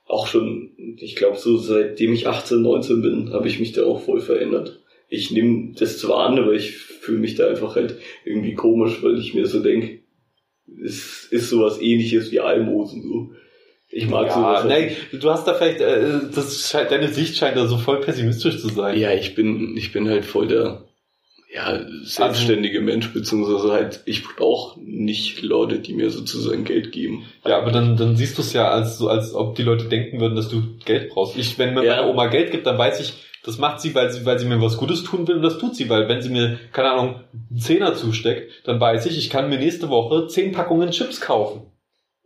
auch schon, ich glaube so seitdem ich 18, 19 bin, habe ich mich da auch voll verändert. Ich nehme das zwar an, aber ich fühle mich da einfach halt irgendwie komisch, weil ich mir so denke, es ist sowas ähnliches wie Almosen so. Ich mag ja, sowas. Nein, du hast da vielleicht, äh, das scheint, deine Sicht scheint da so voll pessimistisch zu sein. Ja, ich bin, ich bin halt voll der, ja, selbstständige also, Mensch, beziehungsweise halt, ich brauche nicht Leute, die mir sozusagen Geld geben. Ja, aber dann, dann siehst du es ja als so, als ob die Leute denken würden, dass du Geld brauchst. Ich, wenn mir ja. meine Oma Geld gibt, dann weiß ich, Das macht sie, weil sie, weil sie mir was Gutes tun will und das tut sie, weil wenn sie mir, keine Ahnung, einen Zehner zusteckt, dann weiß ich, ich kann mir nächste Woche zehn Packungen Chips kaufen.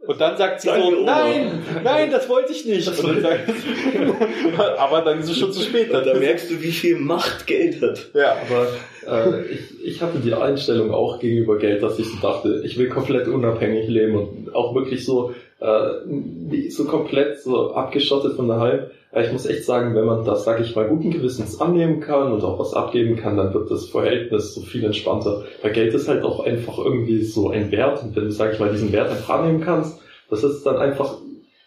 Und dann sagt sie Danke, so, Oma. nein, nein, das wollte ich nicht. Und dann sagt aber dann ist es schon zu spät. Da merkst du, wie viel Macht Geld hat. ja. Aber äh, ich, ich hatte die Einstellung auch gegenüber Geld, dass ich so dachte, ich will komplett unabhängig leben und auch wirklich so, äh, so komplett so abgeschottet von daheim. Ja, ich muss echt sagen, wenn man das, sag ich mal, guten Gewissens annehmen kann und auch was abgeben kann, dann wird das Verhältnis so viel entspannter. Weil Geld ist halt auch einfach irgendwie so ein Wert und wenn du, sag ich mal, diesen Wert einfach annehmen kannst, das ist dann einfach,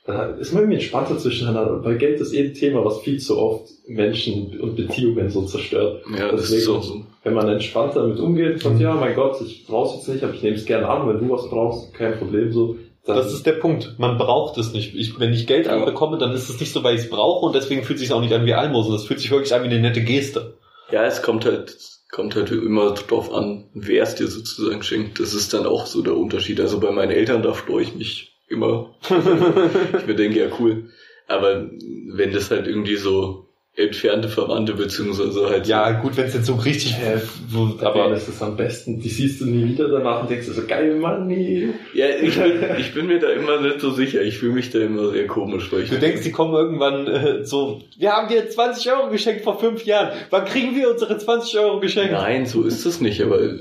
dann ist man irgendwie entspannter zwischeneinander. Weil Geld ist eh ein Thema, was viel zu oft Menschen und Beziehungen so zerstört. Ja, das Deswegen- ist auch so. wenn man entspannter damit umgeht und sagt, ja, mein Gott, ich brauch's jetzt nicht, aber ich nehme es gerne an, wenn du was brauchst, kein Problem so. Das ist der Punkt. Man braucht es nicht. Ich, wenn ich Geld bekomme, dann ist es nicht so, weil ich es brauche und deswegen fühlt es sich auch nicht an wie Almosen. Das fühlt sich wirklich an wie eine nette Geste. Ja, es kommt halt, kommt halt immer drauf an, wer es dir sozusagen schenkt. Das ist dann auch so der Unterschied. Also bei meinen Eltern, da freue ich mich immer. ich mir denke, ja cool. Aber wenn das halt irgendwie so entfernte Verwandte beziehungsweise halt Ja, gut, wenn es jetzt so richtig, Äh, wo, aber ist es am besten, die siehst du nie wieder danach und denkst so, geil, Mann, nee. ja, ich bin, ich bin mir da immer nicht so sicher. Ich fühle mich da immer sehr komisch, weil du denkst, die kommen irgendwann äh, so, wir haben dir 20 Euro geschenkt vor fünf Jahren. Wann kriegen wir unsere 20 Euro geschenkt? Nein, so ist es nicht, aber äh,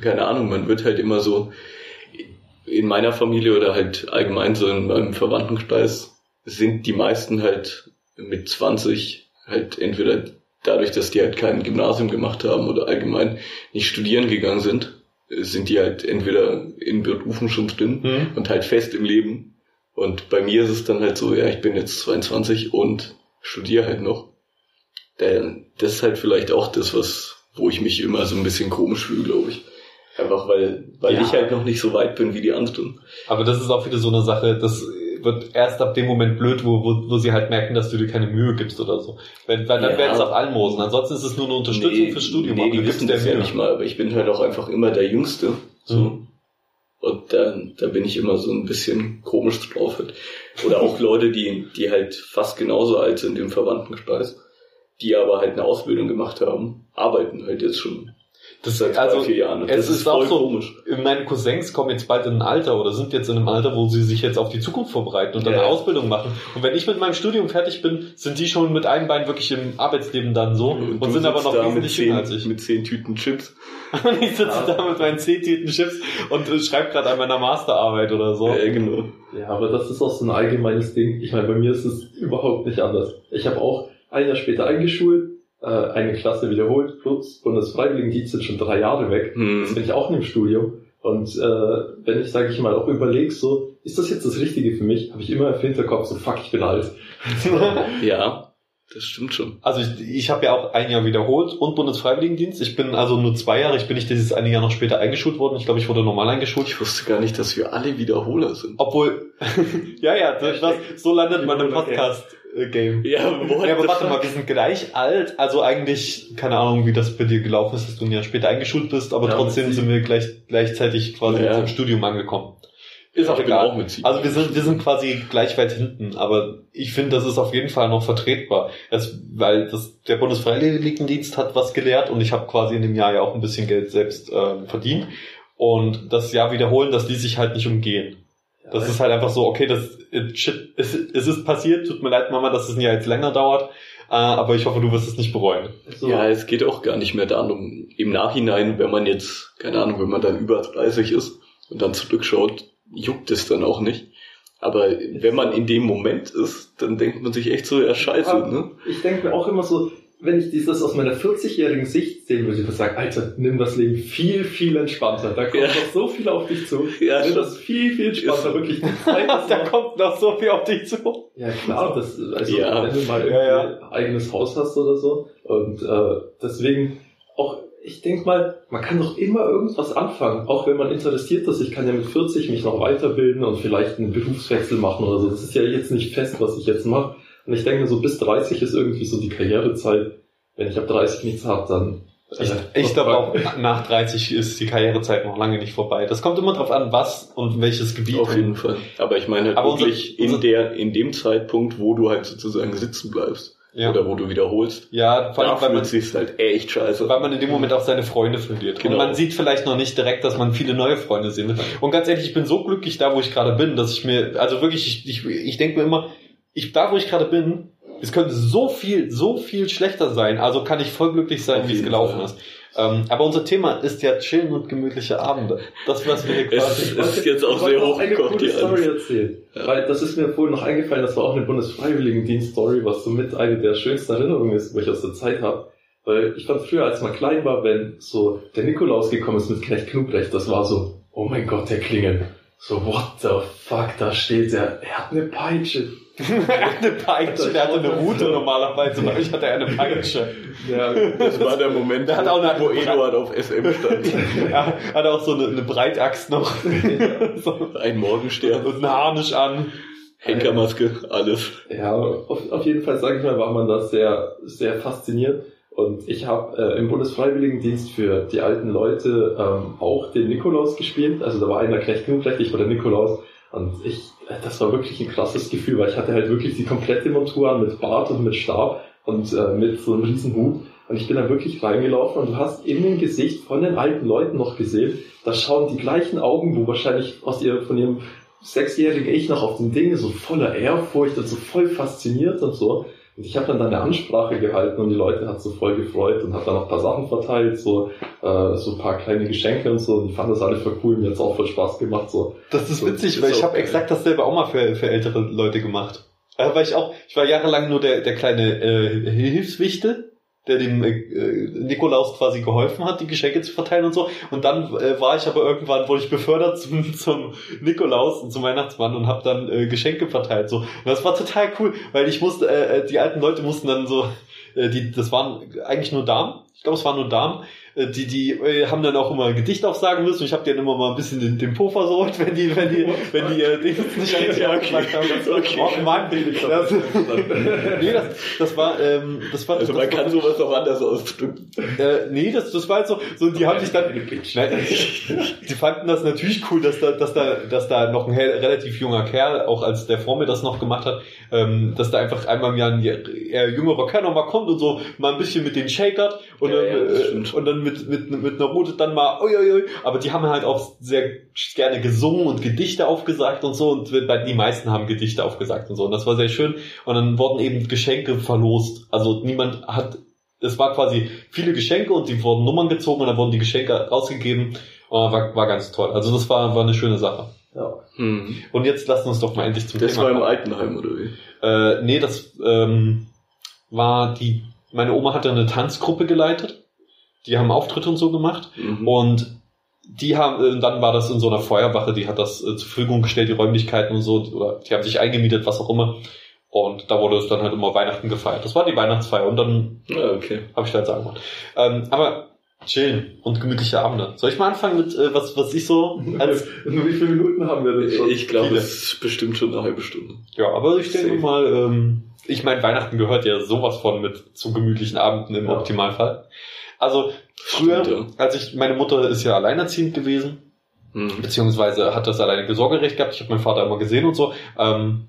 keine Ahnung, man wird halt immer so in meiner Familie oder halt allgemein so in meinem Verwandtenkreis sind die meisten halt mit 20 halt entweder dadurch, dass die halt kein Gymnasium gemacht haben oder allgemein nicht studieren gegangen sind, sind die halt entweder in Berufen schon drin Hm? und halt fest im Leben. Und bei mir ist es dann halt so, ja, ich bin jetzt 22 und studiere halt noch. Da- Das ist halt vielleicht auch das, was, wo ich mich immer so ein bisschen komisch fühle, glaube ich. Einfach weil, weil Ja. ich halt noch nicht so weit bin wie die anderen. Aber das ist auch wieder so eine Sache, das wird erst ab dem Moment blöd, wo, wo, wo sie halt merken, dass du dir keine Mühe gibst oder so. Weil, weil dann Ja. werden es auf Almosen. Ansonsten ist es nur eine Unterstützung fürs Studium. Nee, die wissen das ja nicht mal, aber ich bin halt auch einfach immer der Jüngste. So. Mhm. Und da, da bin ich immer so ein bisschen komisch drauf. Halt. Oder auch Leute, die, die halt fast genauso alt sind im Verwandtenkreis, die aber halt eine Ausbildung gemacht haben, arbeiten halt jetzt schon Das, seit also, vier Jahren. Und es das ist auch so- komisch. meine Cousins kommen jetzt bald in ein Alter oder sind jetzt in einem Alter, wo sie sich jetzt auf die Zukunft vorbereiten und dann Ja. eine Ausbildung machen. Und wenn ich mit meinem Studium fertig bin, sind die schon mit einem Bein wirklich im Arbeitsleben dann so und, du sind aber noch wesentlich jünger als zehn, ich. mit zehn Tüten Chips. Und ich sitze da mit meinen zehn Tüten Chips und äh, schreibe gerade an meiner Masterarbeit oder so. Ja, genau. Ja, aber das ist auch so ein allgemeines Ding. Ich meine, bei mir ist es überhaupt nicht anders. Ich habe auch ein Jahr später eingeschult, äh, eine Klasse wiederholt, plus Bundesfreiwilligendienst sind schon drei Jahre weg. Jetzt Hm. bin ich auch in dem Studium. Und äh, wenn ich, sage ich mal, auch überlege, so, ist das jetzt das Richtige für mich, habe ich immer im Hinterkopf so, fuck, ich bin alt. Ja, das stimmt schon. Also ich, ich habe ja auch ein Jahr wiederholt und Bundesfreiwilligendienst. Ich bin also nur zwei Jahre, ich bin nicht dieses eine Jahr noch später eingeschult worden. Ich glaube, ich wurde normal eingeschult. Ich wusste gar nicht, dass wir alle Wiederholer sind. Obwohl, ja, ja, das, das, so landet man im Podcast-Game. Ja, wo Ja, aber warte mal, wir sind gleich alt. Also eigentlich, keine Ahnung, wie das bei dir gelaufen ist, dass du ein Jahr später eingeschult bist, aber Ja, trotzdem sind wir gleich, gleichzeitig quasi Ja. im Studium angekommen. Ist auch egal. auch. Also wir sind, wir sind quasi gleich weit hinten, aber ich finde, das ist auf jeden Fall noch vertretbar. Das, weil das, der Bundesfreiwilligendienst hat was gelehrt und ich habe quasi in dem Jahr ja auch ein bisschen Geld selbst ähm, verdient. Und das Jahr wiederholen, das ließ sich halt nicht umgehen. Das ist halt einfach so, okay, das it, shit, es, es ist passiert, tut mir leid, Mama, dass es ein Jahr jetzt länger dauert, äh, aber ich hoffe, du wirst es nicht bereuen. So, Ja, es geht auch gar nicht mehr darum, im Nachhinein, wenn man jetzt, keine Ahnung, wenn man dann über 30 ist und dann zurückschaut, juckt es dann auch nicht. Aber wenn man in dem Moment ist, dann denkt man sich echt so, ja scheiße, ne? Ich denke mir auch immer so, wenn ich dieses aus meiner 40-jährigen Sicht sehen würde, ich würde sagen, Alter, nimm das Leben viel, viel entspannter. Da kommt Ja. noch so viel auf dich zu. Ja, nimm das viel, viel entspannter. Wirklich, da kommt noch so viel auf dich zu. Ja klar, das, also Ja. wenn du mal Ja, ein eigenes Haus hast oder so. Und äh, deswegen auch, ich denk mal, man kann doch immer irgendwas anfangen, auch wenn man interessiert ist. Ich kann ja mit 40 mich noch weiterbilden und vielleicht einen Berufswechsel machen oder so. Das ist ja jetzt nicht fest, was ich jetzt mache. Und ich denke mir so, bis 30 ist irgendwie so die Karrierezeit. Wenn ich ab 30 nichts habe, dann. Ich, äh, ich glaube auch, nach 30 ist die Karrierezeit noch lange nicht vorbei. Das kommt immer drauf an, was und welches Gebiet. Auf jeden Fall. Aber ich meine halt Aber wirklich unser- in der, in dem Zeitpunkt, wo du halt sozusagen sitzen bleibst. Ja. oder wo du wiederholst. Ja, vor Da allem, weil man, fühlt sich halt echt scheiße. weil man in dem Moment auch seine Freunde verliert. Genau. Und man sieht vielleicht noch nicht direkt, dass man viele neue Freunde sehen will. Und ganz ehrlich, ich bin so glücklich da, wo ich gerade bin, dass ich mir, also wirklich, ich, ich, ich denke mir immer, ich, da wo ich gerade bin, es könnte so viel, so viel schlechter sein. Also kann ich voll glücklich sein, wie es gelaufen Fall. ist. Ähm, aber unser Thema ist ja chillen und gemütliche Abende. Das, was wir hier Es- quasi... es ist jetzt auch Ich wollte sehr noch eine hochgekocht, coole die Story erzählen. Ja. Weil das ist mir vorhin noch eingefallen, das war auch eine Bundesfreiwilligendienst-Story, was so mit eine der schönsten Erinnerungen ist, wo ich aus der Zeit habe. Weil ich fand früher, als man klein war, wenn so der Nikolaus gekommen ist mit Knecht Knubrecht, das war so, oh mein Gott, der klingelt. So, what the fuck, da steht der, er hat eine Peitsche. Er hat eine Peitsche, der hatte eine Rute normalerweise, bei euch hat er eine Peitsche. Ja, Das war der Moment, Der hat auch eine- wo Eduard auf SM stand. Er hat auch so eine, eine Breitaxt noch. so, Ein Morgenstern, und einen Harnisch an. Henkermaske, alles. Ja, auf, auf jeden Fall, sage ich mal, war man da sehr, sehr fasziniert. Und ich habe äh, im Bundesfreiwilligendienst für die alten Leute ähm, auch den Nikolaus gespielt. Also da war einer Knecht Knubrecht, ich war der Nikolaus. Und ich, das war wirklich ein krasses Gefühl, weil ich hatte halt wirklich die komplette Montur an mit Bart und mit Stab und äh, mit so einem riesen Hut. Und ich bin da wirklich reingelaufen und du hast in dem Gesicht von den alten Leuten noch gesehen, da schauen die gleichen Augen, wo wahrscheinlich aus ihr, von ihrem sechsjährigen Ich noch auf den Dinge so voller Ehrfurcht und so voll fasziniert und so. Und ich habe dann da eine Ansprache gehalten und die Leute hat so voll gefreut und hat dann noch ein paar Sachen verteilt, so, äh, so ein paar kleine Geschenke und so. Und die fanden das alle voll cool. Mir hat's auch voll Spaß gemacht. So. Das ist So, witzig, ist weil ich habe exakt dasselbe auch mal für, für ältere Leute gemacht. Äh, weil ich auch, ich war jahrelang nur der, der kleine äh, Hilfswichtel, der dem äh, Nikolaus quasi geholfen hat, die Geschenke zu verteilen und so. Und dann äh, war ich aber irgendwann, wurde ich befördert zum, zum Nikolaus und zum Weihnachtsmann und habe dann äh, Geschenke verteilt. So. Und das war total cool, weil ich musste, äh, äh, die alten Leute mussten dann so, äh, die, das waren eigentlich nur Damen. Ich glaube, es waren nur Damen. Äh, Die, die äh, haben dann auch immer ein Gedicht aufsagen müssen. Ich habe denen immer mal ein bisschen den, den Po versorgt, wenn die, wenn die, wenn die äh, Dings nicht richtig Ja, okay. haben. Okay. Oh Mann, das, nee, das, das war, ähm, das war, Also das man war, kann sowas auch anders ausdrücken. äh, nee, das, das war halt so, so die haben sich dann, Nein, die fanden das natürlich cool, dass da, dass da, dass da noch ein relativ junger Kerl, auch als der vor mir das noch gemacht hat, ähm, dass da einfach einmal im Jahr ein eher jüngerer Kerl noch mal kommt und so mal ein bisschen mit denen shakert und Ja, dann, ja, das äh, und dann mit, mit, mit einer Route dann mal, uiuiui, aber die haben halt auch sehr gerne gesungen und Gedichte aufgesagt und so und die meisten haben Gedichte aufgesagt und so und das war sehr schön und dann wurden eben Geschenke verlost, also niemand hat es war quasi viele Geschenke und die wurden Nummern gezogen und dann wurden die Geschenke rausgegeben. Und war, war ganz toll. Also das war, war eine schöne Sache. Ja. Hm. Und jetzt lasst uns doch mal endlich zum Das Thema war im. Altenheim, oder wie? Äh, nee, das ähm, war die, meine Oma hatte eine Tanzgruppe geleitet. Die haben Auftritte und so gemacht. Mhm. Und die haben, äh, dann war das in so einer Feuerwache, die hat das äh, zur Verfügung gestellt, die Räumlichkeiten und so, oder die haben sich eingemietet, was auch immer. Und da wurde es dann halt immer Weihnachten gefeiert. Das war die Weihnachtsfeier und dann Ja, okay. habe ich da jetzt angemacht. Ähm, aber chillen und gemütliche Abende. Soll ich mal anfangen mit äh, was, was ich so als Nur wie viele Minuten haben wir denn schon? Ich glaube, es ist bestimmt schon eine halbe Stunde. ja, aber ich denke mal, ähm, ich meine, Weihnachten gehört ja sowas von mit zu gemütlichen Abenden im Ja. Optimalfall. Also früher, Stimmt, als ich, meine Mutter ist ja alleinerziehend gewesen, Mhm. beziehungsweise hat das alleinige Sorgerecht gehabt. Ich habe meinen Vater immer gesehen und so. Ähm,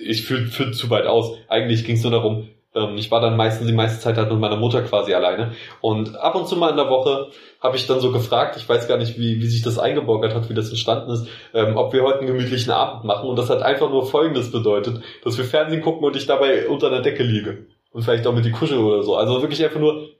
ich führe führ zu weit aus. Eigentlich ging es nur darum, ähm, ich war dann meistens die meiste Zeit halt mit meiner Mutter quasi alleine. Und ab und zu mal in der Woche habe ich dann so gefragt, ich weiß gar nicht, wie, wie sich das eingeborgert hat, wie das entstanden ist, ähm, ob wir heute einen gemütlichen Abend machen. Und das hat einfach nur Folgendes bedeutet, dass wir Fernsehen gucken und ich dabei unter einer Decke liege. Und vielleicht auch mit die Kuschel oder so. Also wirklich einfach nur,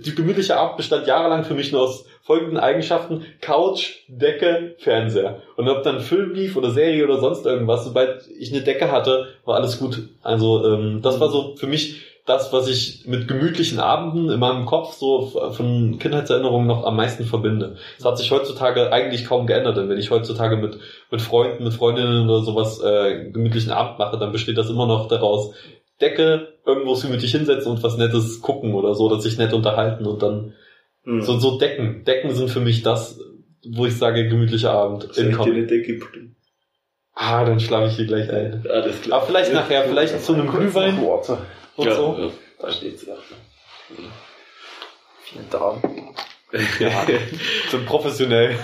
die gemütliche Abend bestand jahrelang für mich nur aus folgenden Eigenschaften. Couch, Decke, Fernseher. Und ob dann Film lief oder Serie oder sonst irgendwas, sobald ich eine Decke hatte, war alles gut. Also ähm, das war so für mich das, was ich mit gemütlichen Abenden in meinem Kopf so von Kindheitserinnerungen noch am meisten verbinde. Das hat sich heutzutage eigentlich kaum geändert, denn wenn ich heutzutage mit, mit Freunden, mit Freundinnen oder sowas äh, gemütlichen Abend mache, dann besteht das immer noch daraus, Decke, irgendwo gemütlich hinsetzen und was Nettes gucken oder so, dass sich nett unterhalten und dann Mhm. so, so Decken. Decken sind für mich das, wo ich sage, gemütlicher Abend. Soll ich dir eine Decke bringen? Ah, dann schlafe ich hier gleich ein. Alles klar. Aber vielleicht nachher, vielleicht zu einem Glühwein und ja, so. Ja. Da steht's ja. Vielen Dank. Ja, so professionell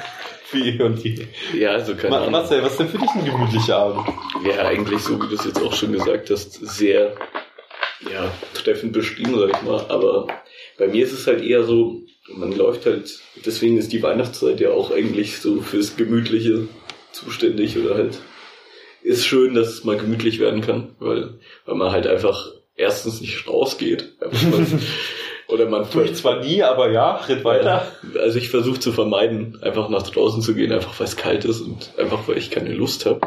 wie und die. ja, also keine Ma-. Marcel, was ist denn für dich ein gemütlicher Abend? Ja, eigentlich so, wie du es jetzt auch schon gesagt hast, sehr ja, treffend beschrieben, sag ich mal. Aber bei mir ist es halt eher so, man läuft halt, deswegen ist die Weihnachtszeit ja auch eigentlich so fürs Gemütliche zuständig oder halt ist schön, dass es mal gemütlich werden kann, weil, weil man halt einfach erstens nicht rausgeht. Oder man Tue ich zwar nie, aber ja, Schritt weiter. Also ich versuche zu vermeiden, einfach nach draußen zu gehen, einfach weil es kalt ist und einfach weil ich keine Lust habe.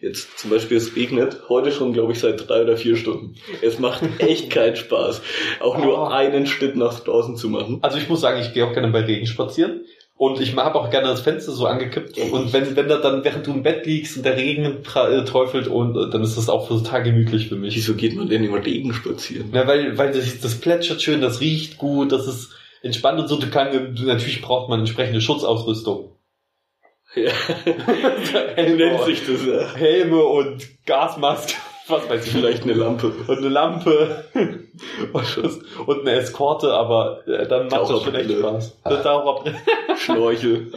Jetzt zum Beispiel, es regnet heute schon, glaube ich, seit drei oder vier Stunden. Es macht echt keinen Spaß, auch nur Oh. einen Schritt nach draußen zu machen. Also ich muss sagen, ich gehe auch gerne bei Regen spazieren. Und ich habe auch gerne das Fenster so angekippt. Und wenn, wenn da dann, während du im Bett liegst und der Regen äh, träufelt und äh, dann ist das auch total gemütlich für mich. Wieso geht man denn im Regen spazieren? Ja, weil, weil das, das plätschert schön, das riecht gut, das ist entspannt und so. Du kannst, du, natürlich braucht man entsprechende Schutzausrüstung. Ja, Helme, nennt sich das ja. Helme und Gasmaske, was weiß ich. Vielleicht eine Lampe. Und eine Lampe und, eine Eskorte, aber äh, dann macht das schon echt. Spaß. Eine Taucherbrille. Schnorchel.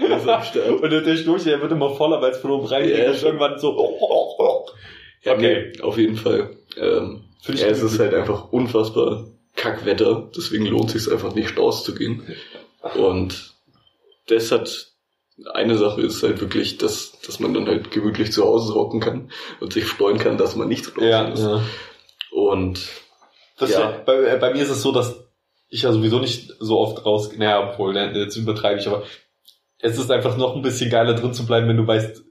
Und der Schnurch, der wird immer voller, weil es von oben reingeht Ja, und irgendwann so. Ja, Okay. nee, auf jeden Fall. Ähm, ja, es ist halt einfach unfassbar Kackwetter, deswegen lohnt sich einfach nicht Staus zu gehen. Und das hat eine Sache ist halt wirklich, dass, dass man dann halt gemütlich zu Hause hocken kann und sich freuen kann, dass man nicht draußen Ja, ist. ja. Und Das Ja. bei, äh, bei mir ist es so, dass ich ja sowieso nicht so oft raus, naja, obwohl, ne, jetzt übertreibe ich, aber es ist einfach noch ein bisschen geiler drin zu bleiben, wenn du weißt,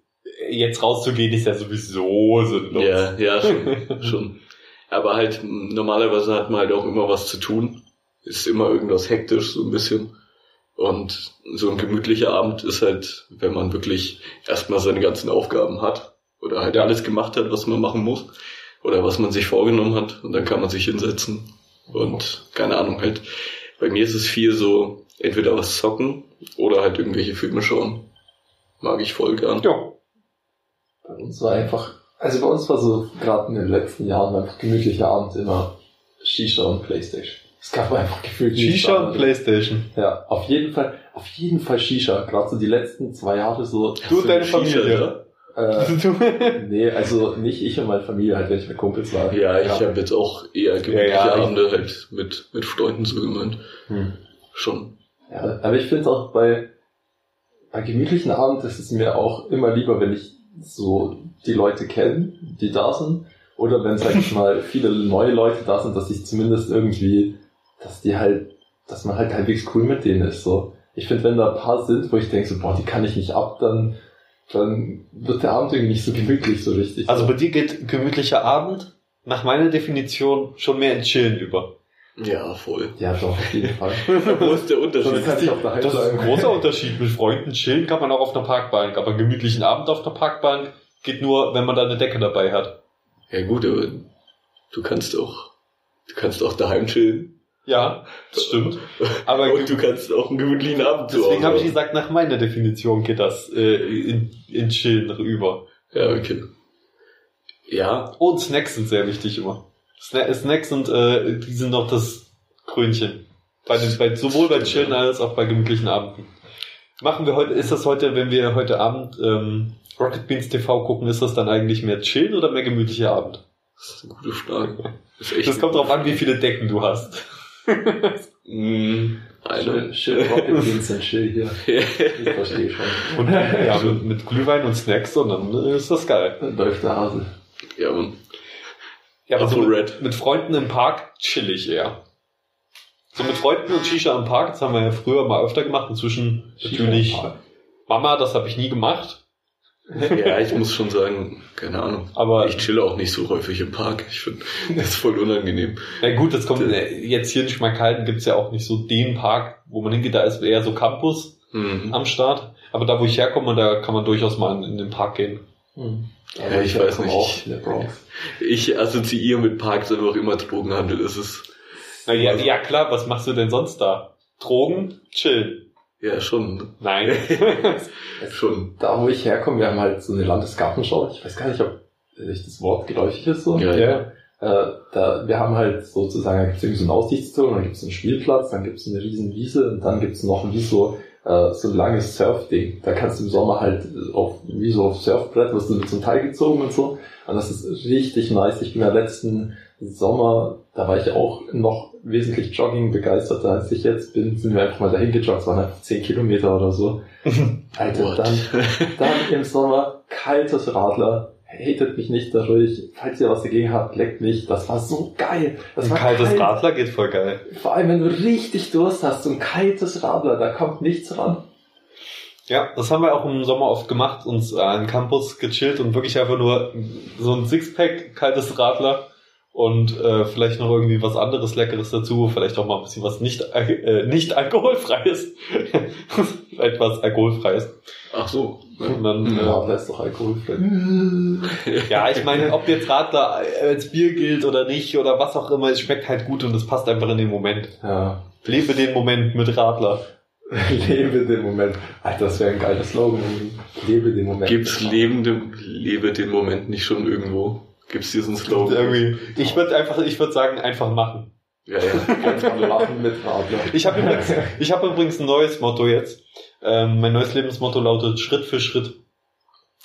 jetzt rauszugehen ist ja sowieso sinnlos. ja, ja, schon, schon. Aber halt, normalerweise hat man halt auch immer was zu tun. Ist immer irgendwas hektisch, so ein bisschen. Und so ein gemütlicher Abend ist halt, wenn man wirklich erstmal seine ganzen Aufgaben hat oder halt alles gemacht hat, was man machen muss oder was man sich vorgenommen hat und dann kann man sich hinsetzen und keine Ahnung halt. Bei mir ist es viel so, entweder was zocken oder halt irgendwelche Filme schauen. Mag ich voll gern. Ja. Bei uns war einfach, also bei uns war so gerade in den letzten Jahren einfach gemütlicher Abend immer Shisha und Playstation. Es gab einfach gefühlt Shisha und. Playstation. Ja, auf jeden Fall, auf jeden Fall Shisha. Gerade so die letzten zwei Jahre so. Du und deine Shisha, Familie. Äh, nee, also nicht ich und meine Familie, halt wenn ich mit Kumpels war. Ja, ich habe jetzt auch eher gemütliche Ja, ja, Abende halt mit, mit Freunden so gemeint. Hm. Schon. Ja, aber ich finde es auch bei, bei gemütlichen Abend ist es mir auch immer lieber, wenn ich so die Leute kenne, die da sind. Oder wenn, sag ich mal, viele neue Leute da sind, dass ich zumindest irgendwie, dass die halt, dass man halt halbwegs cool mit denen ist. So. Ich finde, wenn da ein paar sind, wo ich denke, so, boah, die kann ich nicht ab, dann, dann wird der Abend irgendwie nicht so gemütlich so richtig. Also bei dir geht gemütlicher Abend nach meiner Definition schon mehr in Chillen über. Ja, voll. ja, doch, auf jeden Fall. Wo ist der Das Unterschied? kann ich auch daheim Das ist ein großer Unterschied. Mit Freunden chillen kann man auch auf einer Parkbank, aber einen gemütlichen Abend auf einer Parkbank geht nur, wenn man da eine Decke dabei hat. Ja gut, aber du kannst auch, du kannst auch daheim chillen. Ja, das stimmt. Aber Und du kannst auch einen gemütlichen Abend deswegen Hause habe ich gesagt, nach meiner Definition geht das äh, in, in Chillen über. Ja, okay. Ja, Und Snacks sind sehr wichtig immer. Sna Snacks sind, äh, die sind noch das Krönchen. Bei den, bei, sowohl bei Chillen als auch bei gemütlichen Abenden. Machen wir heute, ist das heute, wenn wir heute Abend ähm, Rocket Beans TV gucken, ist das dann eigentlich mehr Chillen oder mehr gemütlicher Abend? das ist eine gute Frage. Das, Das kommt drauf an, wie viele Decken du hast. Mm, eine. Schön, schön Rocket Beans und Chill hier. Ich verstehe schon. Und ja, mit, mit Glühwein und Snacks, und dann ist das geil. Dann läuft der Hase. ja, Mann. Ja, aber so mit, Red. mit Freunden im Park chill ich eher. So mit Freunden und Shisha im Park, das haben wir ja früher mal öfter gemacht. Inzwischen natürlich Mama, das habe ich nie gemacht. Ja, ich muss schon sagen, keine Ahnung. Aber Ich chille auch nicht so häufig im Park. Ich finde das ist voll unangenehm. na gut, das kommt äh, jetzt hier in Schmalkalden gibt's ja auch nicht so den Park, wo man hingeht. Da ist eher so Campus Mhm. am Start. Aber da, wo ich herkomme, da kann man durchaus mal in, in den Park gehen. Hm. Ja, ich weiß komme nicht. Auch in der Bronx. Ich assoziiere mit Parks einfach immer Drogenhandel. Es ist Na ja, ja klar, was machst du denn sonst da? Drogen, chillen. Ja schon, Nein. schon. Da, wo ich herkomme, wir haben halt so eine Landesgartenschau. Ich weiß gar nicht, ob sich das Wort geläufig ist so. Ja, ja. Äh, da, wir haben halt sozusagen, da gibt's irgendwie so einen Aussichtsturm, dann gibt's einen Spielplatz, dann gibt's eine riesen Wiese und dann gibt's noch wie so, äh, so ein langes Surfding. Da kannst du im Sommer halt auf, wie so auf Surfbrett, wirst du mit einem Teil gezogen und so. Und das ist richtig nice. Ich bin ja letzten Sommer, da war ich auch noch wesentlich Jogging begeisterter als ich jetzt bin, sind wir einfach mal dahin gejoggt, es waren einfach 10 Kilometer oder so. Alter, dann, dann im Sommer kaltes Radler, hatet mich nicht dadurch, falls ihr was dagegen habt, leckt mich, das war so geil. Das Ein war kaltes kalt. Radler geht voll geil. Vor allem, wenn du richtig Durst hast, so ein kaltes Radler, da kommt nichts ran. Ja, das haben wir auch im Sommer oft gemacht, uns äh, an Campus gechillt und wirklich einfach nur so ein Sixpack, kaltes Radler und äh, vielleicht noch irgendwie was anderes Leckeres dazu, vielleicht auch mal ein bisschen was nicht, äh, nicht alkoholfreies. Etwas alkoholfreies. Ach so. Und dann, Mhm. äh, Radler ist doch alkoholfrei. ja, ich meine, ob jetzt Radler als Bier gilt oder nicht oder was auch immer, es schmeckt halt gut und es passt einfach in den Moment. Ja. Lebe den Moment mit Radler. Lebe den Moment. Alter, das wäre ein geiler Slogan. Lebe den Moment. Gibt's lebende, lebe den Moment nicht schon irgendwo? Gibt's diesen Slogan? Irgendwie. Ich würde einfach, ich würde sagen, einfach machen. Ja, ja. Einfach machen mit Radler. Ich habe übrigens, ich habe übrigens ein neues Motto jetzt. Ähm, mein neues Lebensmotto lautet Schritt für Schritt.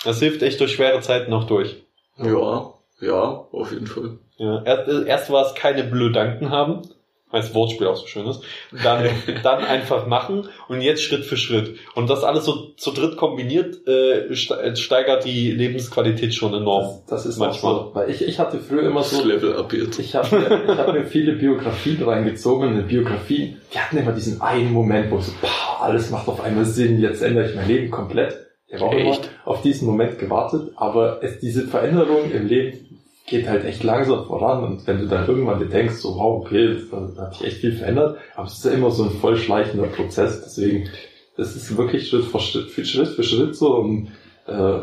Das hilft echt durch schwere Zeiten auch durch. Ja, ja, auf jeden Fall. Ja, erst, erst war es keine Blödanken haben, weil das Wortspiel auch so schön ist. Dann, dann einfach machen und jetzt Schritt für Schritt. Und das alles so zu dritt kombiniert äh, ste- steigert die Lebensqualität schon enorm. Das, das ist Manchmal. So, weil ich, ich hatte früher immer so, Level up jetzt. ich habe mir, ich hab mir viele Biografien reingezogen eine Biografie, die hatten immer diesen einen Moment, wo so, pah, alles macht auf einmal Sinn, jetzt ändere ich mein Leben komplett. Ich habe auch immer Echt? auf diesen Moment gewartet, aber es, diese Veränderung im Leben geht halt echt langsam voran und wenn du dann irgendwann dir denkst, so wow, okay, da hat sich echt viel verändert, aber es ist ja immer so ein voll schleichender Prozess, deswegen, das ist wirklich Schritt für Schritt, Schritt, für Schritt so und äh,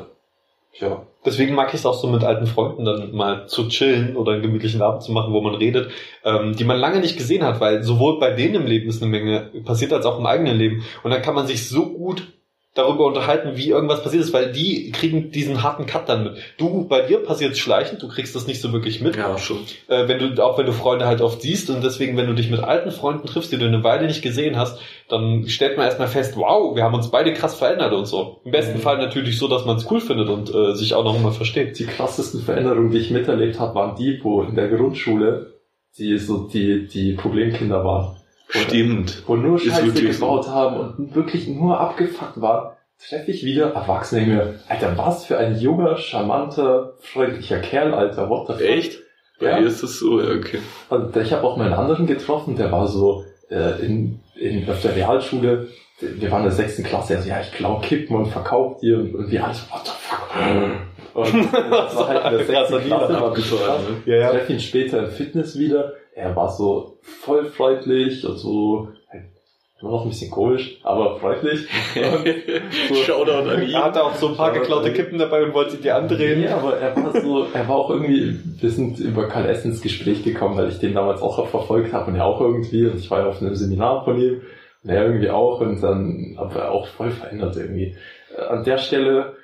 ja, Deswegen mag ich es auch so mit alten Freunden dann mal zu chillen oder einen gemütlichen Abend zu machen, wo man redet, ähm, die man lange nicht gesehen hat, weil sowohl bei denen im Leben ist eine Menge passiert, als auch im eigenen Leben. Und dann kann man sich so gut darüber unterhalten, wie irgendwas passiert ist, weil die kriegen diesen harten Cut dann mit. Du, bei dir passiert es schleichend, du kriegst das nicht so wirklich mit. Ja, schon. Äh, wenn du, auch wenn du Freunde halt oft siehst und deswegen, wenn du dich mit alten Freunden triffst, die du eine Weile nicht gesehen hast, dann stellt man erstmal fest, wow, wir haben uns beide krass verändert und so. Im besten Mhm. Fall natürlich so, dass man es cool findet und äh, sich auch noch mal versteht. die krassesten Veränderungen, die ich miterlebt habe, waren die, wo in der Grundschule die so die, die Problemkinder waren. Stimmt. Wo nur Scheiße so. gebaut haben und wirklich nur abgefuckt waren, treffe ich wieder Erwachsene in mir. Alter, was für ein junger, charmanter, freundlicher Kerl, Alter, what the fuck. Echt? Bei Ja. dir ist das so, ja, okay. Und ich habe auch mal einen anderen getroffen, der war so äh, in, in, auf der Realschule, wir waren in der sechsten Klasse, also ja, ich klau Kippen und verkaufe die und, und wir alle so, what the fuck. Und das war halt in der sechsten Klasse, war so krass. Ja, Ich treffe ihn später im Fitness wieder. Er war so voll freundlich und so, immer noch ein bisschen komisch, aber freundlich. Und so- Shoutout an ihn. Er hatte auch so ein paar Shoutout geklaute. Kippen dabei und wollte sie dir andrehen. Nee, aber er war so, er war auch irgendwie, wir sind über Karl S. ins Gespräch gekommen, weil ich den damals auch verfolgt habe und er auch irgendwie und ich war ja auf einem Seminar von ihm und er irgendwie auch und dann aber auch voll verändert irgendwie. An der Stelle,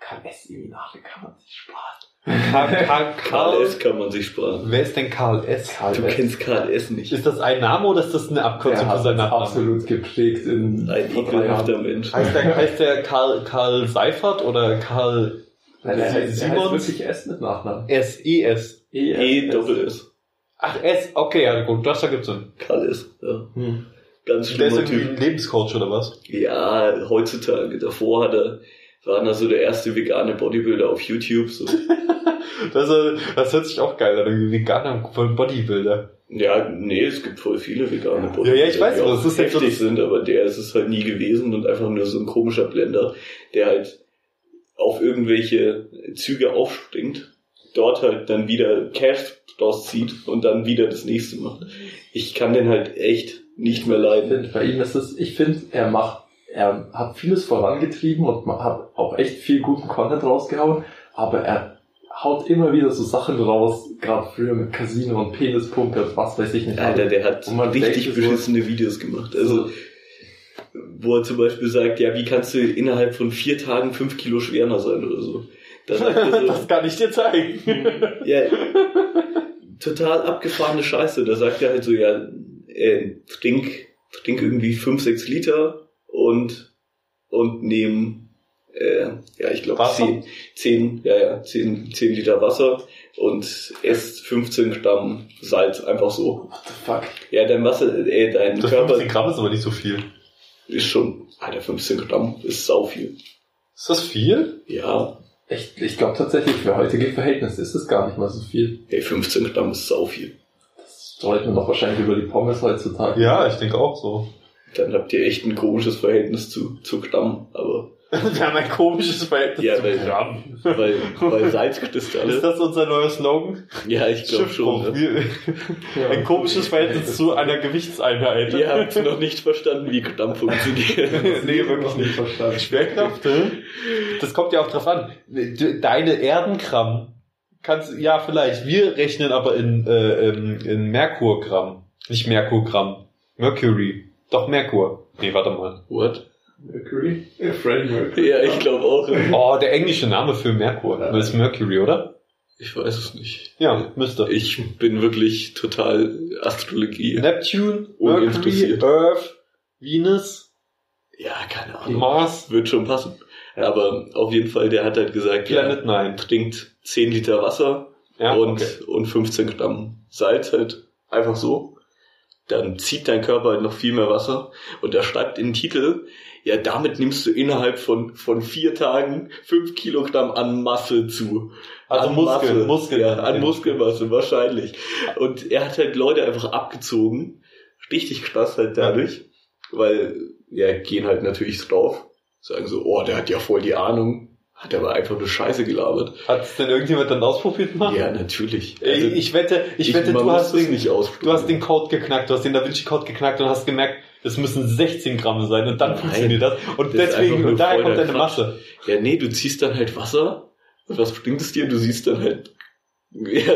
Karl S. Seminare kann man sich sparen. Karl, Karl, Karl S. kann man sich sparen. Wer ist denn Karl S? Karl Du S. kennst Karl S. nicht. Ist das ein Name oder ist das eine der Abkürzung für seinen Nachnamen? absolut geprägt in Ein ekelhafter. Mensch. Heißt der, heißt der Karl, Karl Seifert oder Karl Nein, er heißt, er heißt Simons? wirklich S mit Nachnamen. S-E-S? E Doppel S. Ach, S, okay, ja gut, das ergibt Sinn. Karl S. Ja. Hm. Ganz Der ist schlimmer irgendwie Typ. ein Lebenscoach oder was? Ja, heutzutage. Davor hat er, war er so der erste vegane Bodybuilder auf YouTube. So. Das, das hört sich auch geil an, veganer Bodybuilder. Ja, nee, es gibt voll viele vegane Ja, Bodybuilder, ja, ich weiß, die aber auch das ist so heftig das- sind, aber der ist es halt nie gewesen und einfach nur so ein komischer Blender, der halt auf irgendwelche Züge aufspringt, dort halt dann wieder Cash draus zieht und dann wieder das nächste macht. Ich kann den halt echt nicht mehr Ich leiden. finde, bei ihm ist es, ich finde, er macht, er hat vieles vorangetrieben und hat auch echt viel guten Content rausgehauen, aber er haut immer wieder so Sachen raus, gerade früher mit Casino und Penispumpe und was weiß ich nicht. Alter, der hat richtig beschissene Videos gemacht. Also, wo er zum Beispiel sagt, ja, wie kannst du innerhalb von vier Tagen fünf Kilo schwerer sein oder so. So, das kann ich dir zeigen. Ja, total abgefahrene Scheiße. Da sagt er halt so, ja, äh, trink, trink irgendwie 5, 6 Liter und, und nehm äh, ja, ich glaube? 10, 10, ja, ja, 10, 10 Liter Wasser und esst 15 Gramm Salz einfach so. What the fuck? Ja, dein Wasser, äh, dein Das Körper 15 Gramm ist aber nicht so viel. ist schon, Alter, 15 Gramm ist sau viel. Ist das viel? Ja, Echt, ich glaube tatsächlich, für heutige Verhältnisse ist es gar nicht mal so viel. ey, 15 Gramm ist sau viel. Das streut man doch wahrscheinlich über die Pommes heutzutage. Ja, ich denke auch so. Dann habt ihr echt ein komisches Verhältnis zu, zu Gramm, aber Wir haben ein komisches Verhältnis Ja, zu weil- Gramm. weil, weil Ist Salzkristalle, das unser neuer Slogan? ja, ich glaube schon. Ne? Wir- Ein komisches Verhältnis zu einer Gewichtseinheit. Ihr habt noch nicht verstanden, wie Gramm funktioniert. nee, wirklich nicht. verstanden. Schwerkraft? Das kommt ja auch drauf an. Deine Erdengramm kannst ja vielleicht. Wir rechnen aber in, äh, in, in Merkurgramm. Nicht Merkurgramm. Mercury. Doch Merkur. Nee, warte mal. What? Mercury? Ja, Freddie Mercury. Ja, ich glaube auch. Oh, der englische Name für Merkur. Ja. Das ist Mercury, oder? Ich weiß es nicht. Ja, müsste. Ich bin wirklich total Astrologie. Neptune, Mercury. Earth, Venus, Ja, keine Ahnung. Mars, Wird schon passen. Aber auf jeden Fall, der hat halt gesagt, Planet ja, 9. trinkt 10 Liter Wasser Ja, und, okay. und 15 Gramm Salz halt einfach so. Dann zieht dein Körper halt noch viel mehr Wasser und er schreibt in den Titel, ja, damit nimmst du innerhalb von, von vier Tagen 5 Kilogramm an Masse zu. Also an Muskeln, Masse. Muskeln. Ja, an Muskelmasse, wahrscheinlich. Und er hat halt Leute einfach abgezogen. Richtig krass halt dadurch. Weil, ja, gehen halt natürlich drauf. Sagen so, oh, der hat ja voll die Ahnung. Hat aber einfach nur Scheiße gelabert. Hat es denn irgendjemand dann ausprobiert mal? Ja, natürlich. Also, ich wette, ich, wette, man du hast, den, du hast den Code geknackt, du hast den Da Vinci Code geknackt und hast gemerkt, es müssen 16 Gramm sein und dann Nein, funktioniert das. Und das deswegen, und daher kommt deine. Masse. Ja, nee, du ziehst dann halt Wasser. Und was bringt es dir? Du siehst dann halt, ja,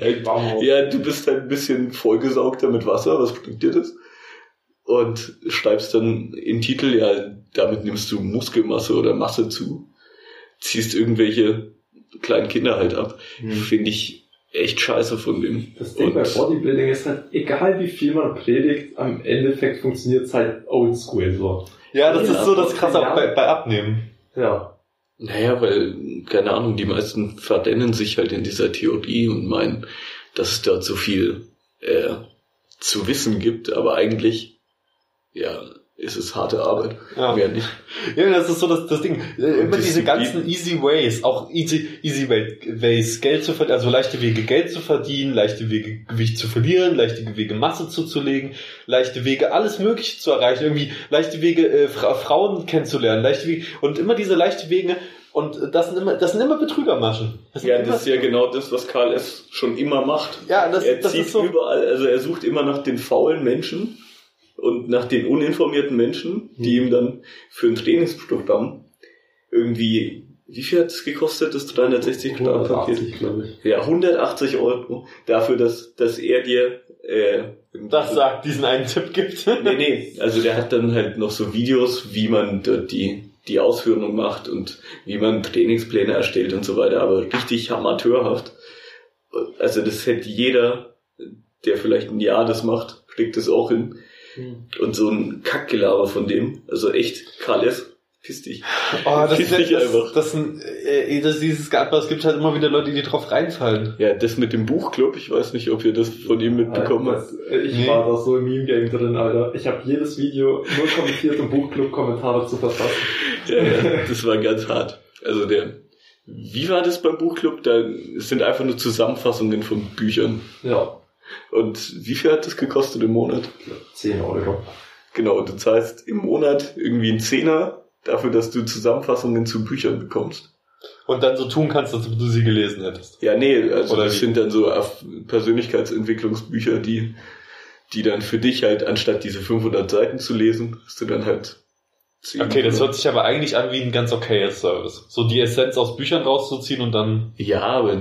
halt Ja, du bist halt ein bisschen vollgesaugter mit Wasser, was bringt dir das? Und schreibst dann im Titel, ja, damit nimmst du Muskelmasse oder Masse zu. Ziehst irgendwelche kleinen Kinder halt ab. Finde ich echt scheiße von dem. Das Ding bei Und- Bodybuilding ist halt, egal wie viel man predigt, am Endeffekt funktioniert es halt oldschool so. Ja, das Ja, ist so das Krasse auch bei, bei Abnehmen. Ja. Naja, weil, keine Ahnung, die meisten verrennen sich halt in dieser Theorie und meinen, dass es dort so viel äh, zu wissen gibt, aber eigentlich, ja, ist es harte Arbeit. Ja. Mehr nicht. Ja, das ist so das, das Ding. Äh, Immer diese ganzen easy ways, auch easy, easy way- ways, Geld zu verdienen, also leichte Wege Geld zu verdienen, leichte Wege Gewicht zu verlieren, leichte Wege Masse zuzulegen, leichte Wege alles Mögliche zu erreichen, irgendwie leichte Wege äh, Fra Frauen kennenzulernen, leichte Wege und immer diese leichte Wege und das sind immer, das sind immer Betrügermaschen. Das Ja, das ist ja genau das, was Karl S. schon immer macht. Ja, das- er das zieht ist so- überall, also er sucht immer nach den faulen Menschen und nach den uninformierten Menschen, die Mhm. ihm dann für ein Trainingsprogramm irgendwie, wie viel hat es gekostet, das 360 Grad Paket? 180, glaube ich. Ja, 180 Euro dafür, dass, dass er dir, äh, das sagt, diesen einen Tipp gibt. Nee, nee, also der hat dann halt noch so Videos, wie man dort die, die Ausführung macht und wie man Trainingspläne erstellt und so weiter, aber richtig amateurhaft. Also das hätte jeder, der vielleicht ein Jahr das macht, kriegt das auch hin. Und so ein Kackgelaber von dem, also echt, Karl S., piss dich. Oh, das, Piss ist, dich das, einfach. das, sind, äh, das dieses Gabler, es gibt halt immer wieder Leute, die drauf reinfallen. Ja, das mit dem Buchclub, ich weiß nicht, ob ihr das von ihm mitbekommen habt. Ich Nee. war da so im Meme-Game drin, Alter. Ich habe jedes Video nur kommentiert, um Buchclub-Kommentare zu verfassen. Ja, ja, das war ganz hart. Also der, wie war das beim Buchclub? Da es sind einfach nur Zusammenfassungen von Büchern. Ja, Und wie viel hat das gekostet im Monat? 10 Euro. Genau, du zahlst im Monat irgendwie einen Zehner dafür, dass du Zusammenfassungen zu Büchern bekommst. Und dann so tun kannst, als ob du sie gelesen hättest. Ja, nee, also Oder das wie? sind dann so Persönlichkeitsentwicklungsbücher, die, die dann für dich halt, anstatt diese 500 Seiten zu lesen, hast du dann halt 10 Okay, das hört sich aber eigentlich an wie ein ganz okayes Service. So die Essenz aus Büchern rauszuziehen und dann. Ja, aber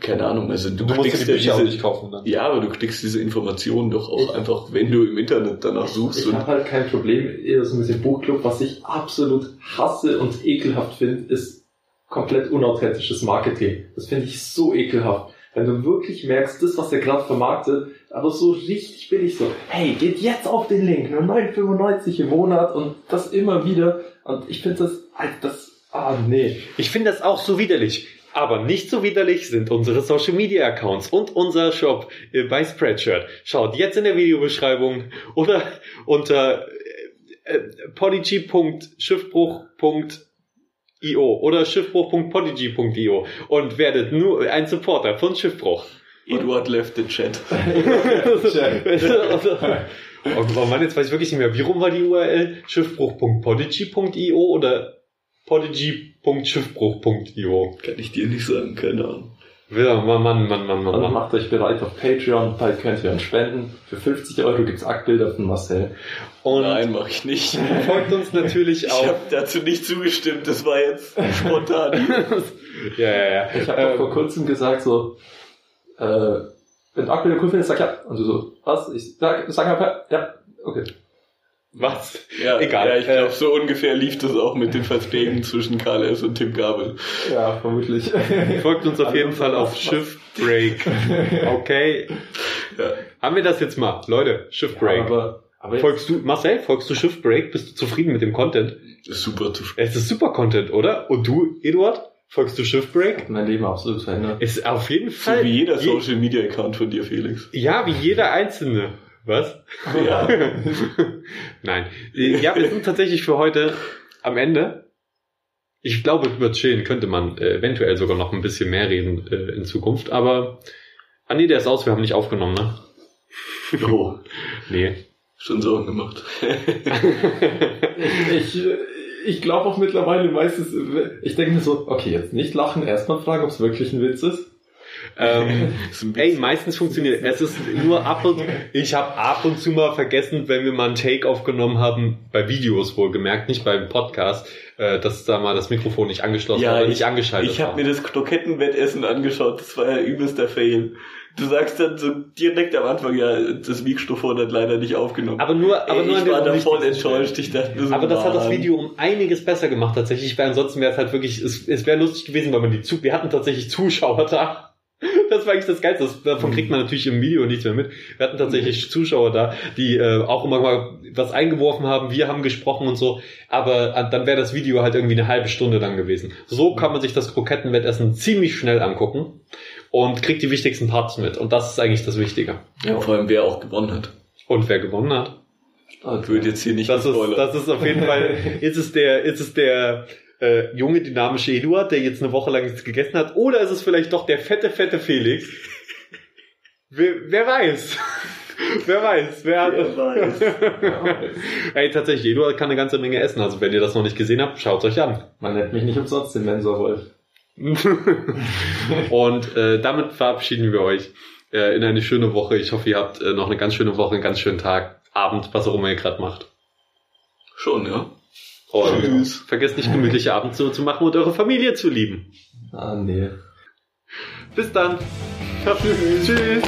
keine Ahnung, also du, Du, musst die ja Bücher auch diese, nicht kaufen dann. Ja, aber du kriegst diese Informationen doch auch Ich- einfach, wenn du im Internet danach suchst. Ich Und habe halt kein Problem, eher so mit dem Buchclub. Was ich absolut hasse und ekelhaft finde, ist komplett unauthentisches Marketing. Das finde ich so ekelhaft. wenn du wirklich merkst, das, was der gerade vermarktet, aber so richtig billig so, hey, geht jetzt auf den Link, nur 9,95 im Monat und das immer wieder. Und ich finde das, halt, das, ah, nee. Ich finde das auch so widerlich. Aber nicht so widerlich sind unsere Social Media Accounts und unser Shop äh, bei Spreadshirt. Schaut jetzt in der Videobeschreibung oder unter äh, äh, podigy.schiffbruch.io oder schiffbruch.podigy.io und werdet nur ein Supporter von Schiffbruch. Eduard left the chat. oh Mann, jetzt weiß ich wirklich nicht mehr. Wie rum war die URL? Schiffbruch.podigy.io oder podigy.schiffbruch.io? Kann ich dir nicht sagen, keine Ahnung. Ja, Mann, Mann, Mann, Mann, Mann. Und Mann. macht euch bereit auf Patreon, bald könnt ihr uns spenden. Für 50 Euro gibt's Aktbilder von Marcel. Und Nein, mach ich nicht. folgt uns natürlich Ich auch. habe dazu nicht zugestimmt, das war jetzt spontan. ja, ja, ja. Ich habe Ähm, vor kurzem gesagt so, äh, wenn du Aktbilder cool findest, sag ja. Und du so, was? Ich sag, sag einfach, ja, okay. Was? Ja, Egal. Ja, ich glaube, Äh, so ungefähr lief das auch mit den Verträgen zwischen Karl S. und Tim Gabel. Ja, vermutlich. Folgt uns auf jeden Fall auf was- Schiffbreak. Okay. Ja. Haben wir das jetzt mal? Leute, Schiffbreak. aber, aber jetzt, folgst du, Marcel, folgst du Schiffbreak? Bist du zufrieden mit dem Content? Super zu Es ist super Content, oder? Und du, Eduard? Folgst du Schiffbreak? hat mein Leben absolut verändert. Ist auf jeden So Fall. wie jeder je- Social Media Account von dir, Felix. Ja, wie jeder einzelne. Was? Ja. Nein. Ja, wir sind tatsächlich für heute am Ende. Ich glaube, über Chillen könnte man äh, eventuell sogar noch ein bisschen mehr reden äh, in Zukunft, aber ah nee, der ist aus, wir haben nicht aufgenommen, ne? Oh, Nee. schon Sorgen gemacht. Ich, ich glaube auch mittlerweile meistens, ich denke mir so, okay, jetzt nicht lachen, erstmal fragen, ob es wirklich ein Witz ist. Ähm, ey, meistens funktioniert es. ist nur ab und ich habe ab und zu mal vergessen, wenn wir mal einen Take aufgenommen haben, bei Videos wohlgemerkt, nicht beim Podcast, äh, dass da mal das Mikrofon nicht angeschlossen Ja, oder ich- nicht angeschaltet Ich habe mir das Krokettenwettessen angeschaut, das war ja übelster Fail. Du sagst dann so direkt am Anfang, ja, das Mikrofon hat leider nicht aufgenommen. aber nur, aber Ey, nur an ich war da voll enttäuscht. Ich dachte so, Aber das hat das Mann. Video um einiges besser gemacht tatsächlich, weil ansonsten wäre es halt wirklich, es, es wäre lustig gewesen, weil man die zu, wir hatten tatsächlich Zuschauer da. Das war eigentlich das Geilste. Das, davon kriegt man natürlich im Video nichts mehr mit. Wir hatten tatsächlich Zuschauer da, die äh, auch immer mal was eingeworfen haben. Wir haben gesprochen und so. Aber äh, dann wäre das Video halt irgendwie eine halbe Stunde lang gewesen. So kann man sich das Krokettenwettessen ziemlich schnell angucken und kriegt die wichtigsten Parts mit. Und das ist eigentlich das Wichtige. Ja, vor allem wer auch gewonnen hat. Und wer gewonnen hat? Wird jetzt hier nicht Das ist, das ist auf jeden Fall, ist es der, ist es der äh, junge, dynamische Eduard, der jetzt eine Woche lang nichts gegessen hat, oder ist es vielleicht doch der fette, fette Felix? wer, wer weiß? wer weiß? Wer hat, Wer weiß. Ey, tatsächlich, Eduard kann eine ganze Menge essen, also wenn ihr das noch nicht gesehen habt, schaut euch an. Man nennt mich nicht umsonst den Mensa-Wolf. Und äh, damit verabschieden wir euch äh, in eine schöne Woche. Ich hoffe, ihr habt äh, noch eine ganz schöne Woche, einen ganz schönen Tag, Abend, was auch immer ihr gerade macht. Schon, ja. Und Tschüss. vergesst nicht, gemütliche Abend zu, zu machen und eure Familie zu lieben. Ah, nee. Bis dann. Tschüss. Tschüss.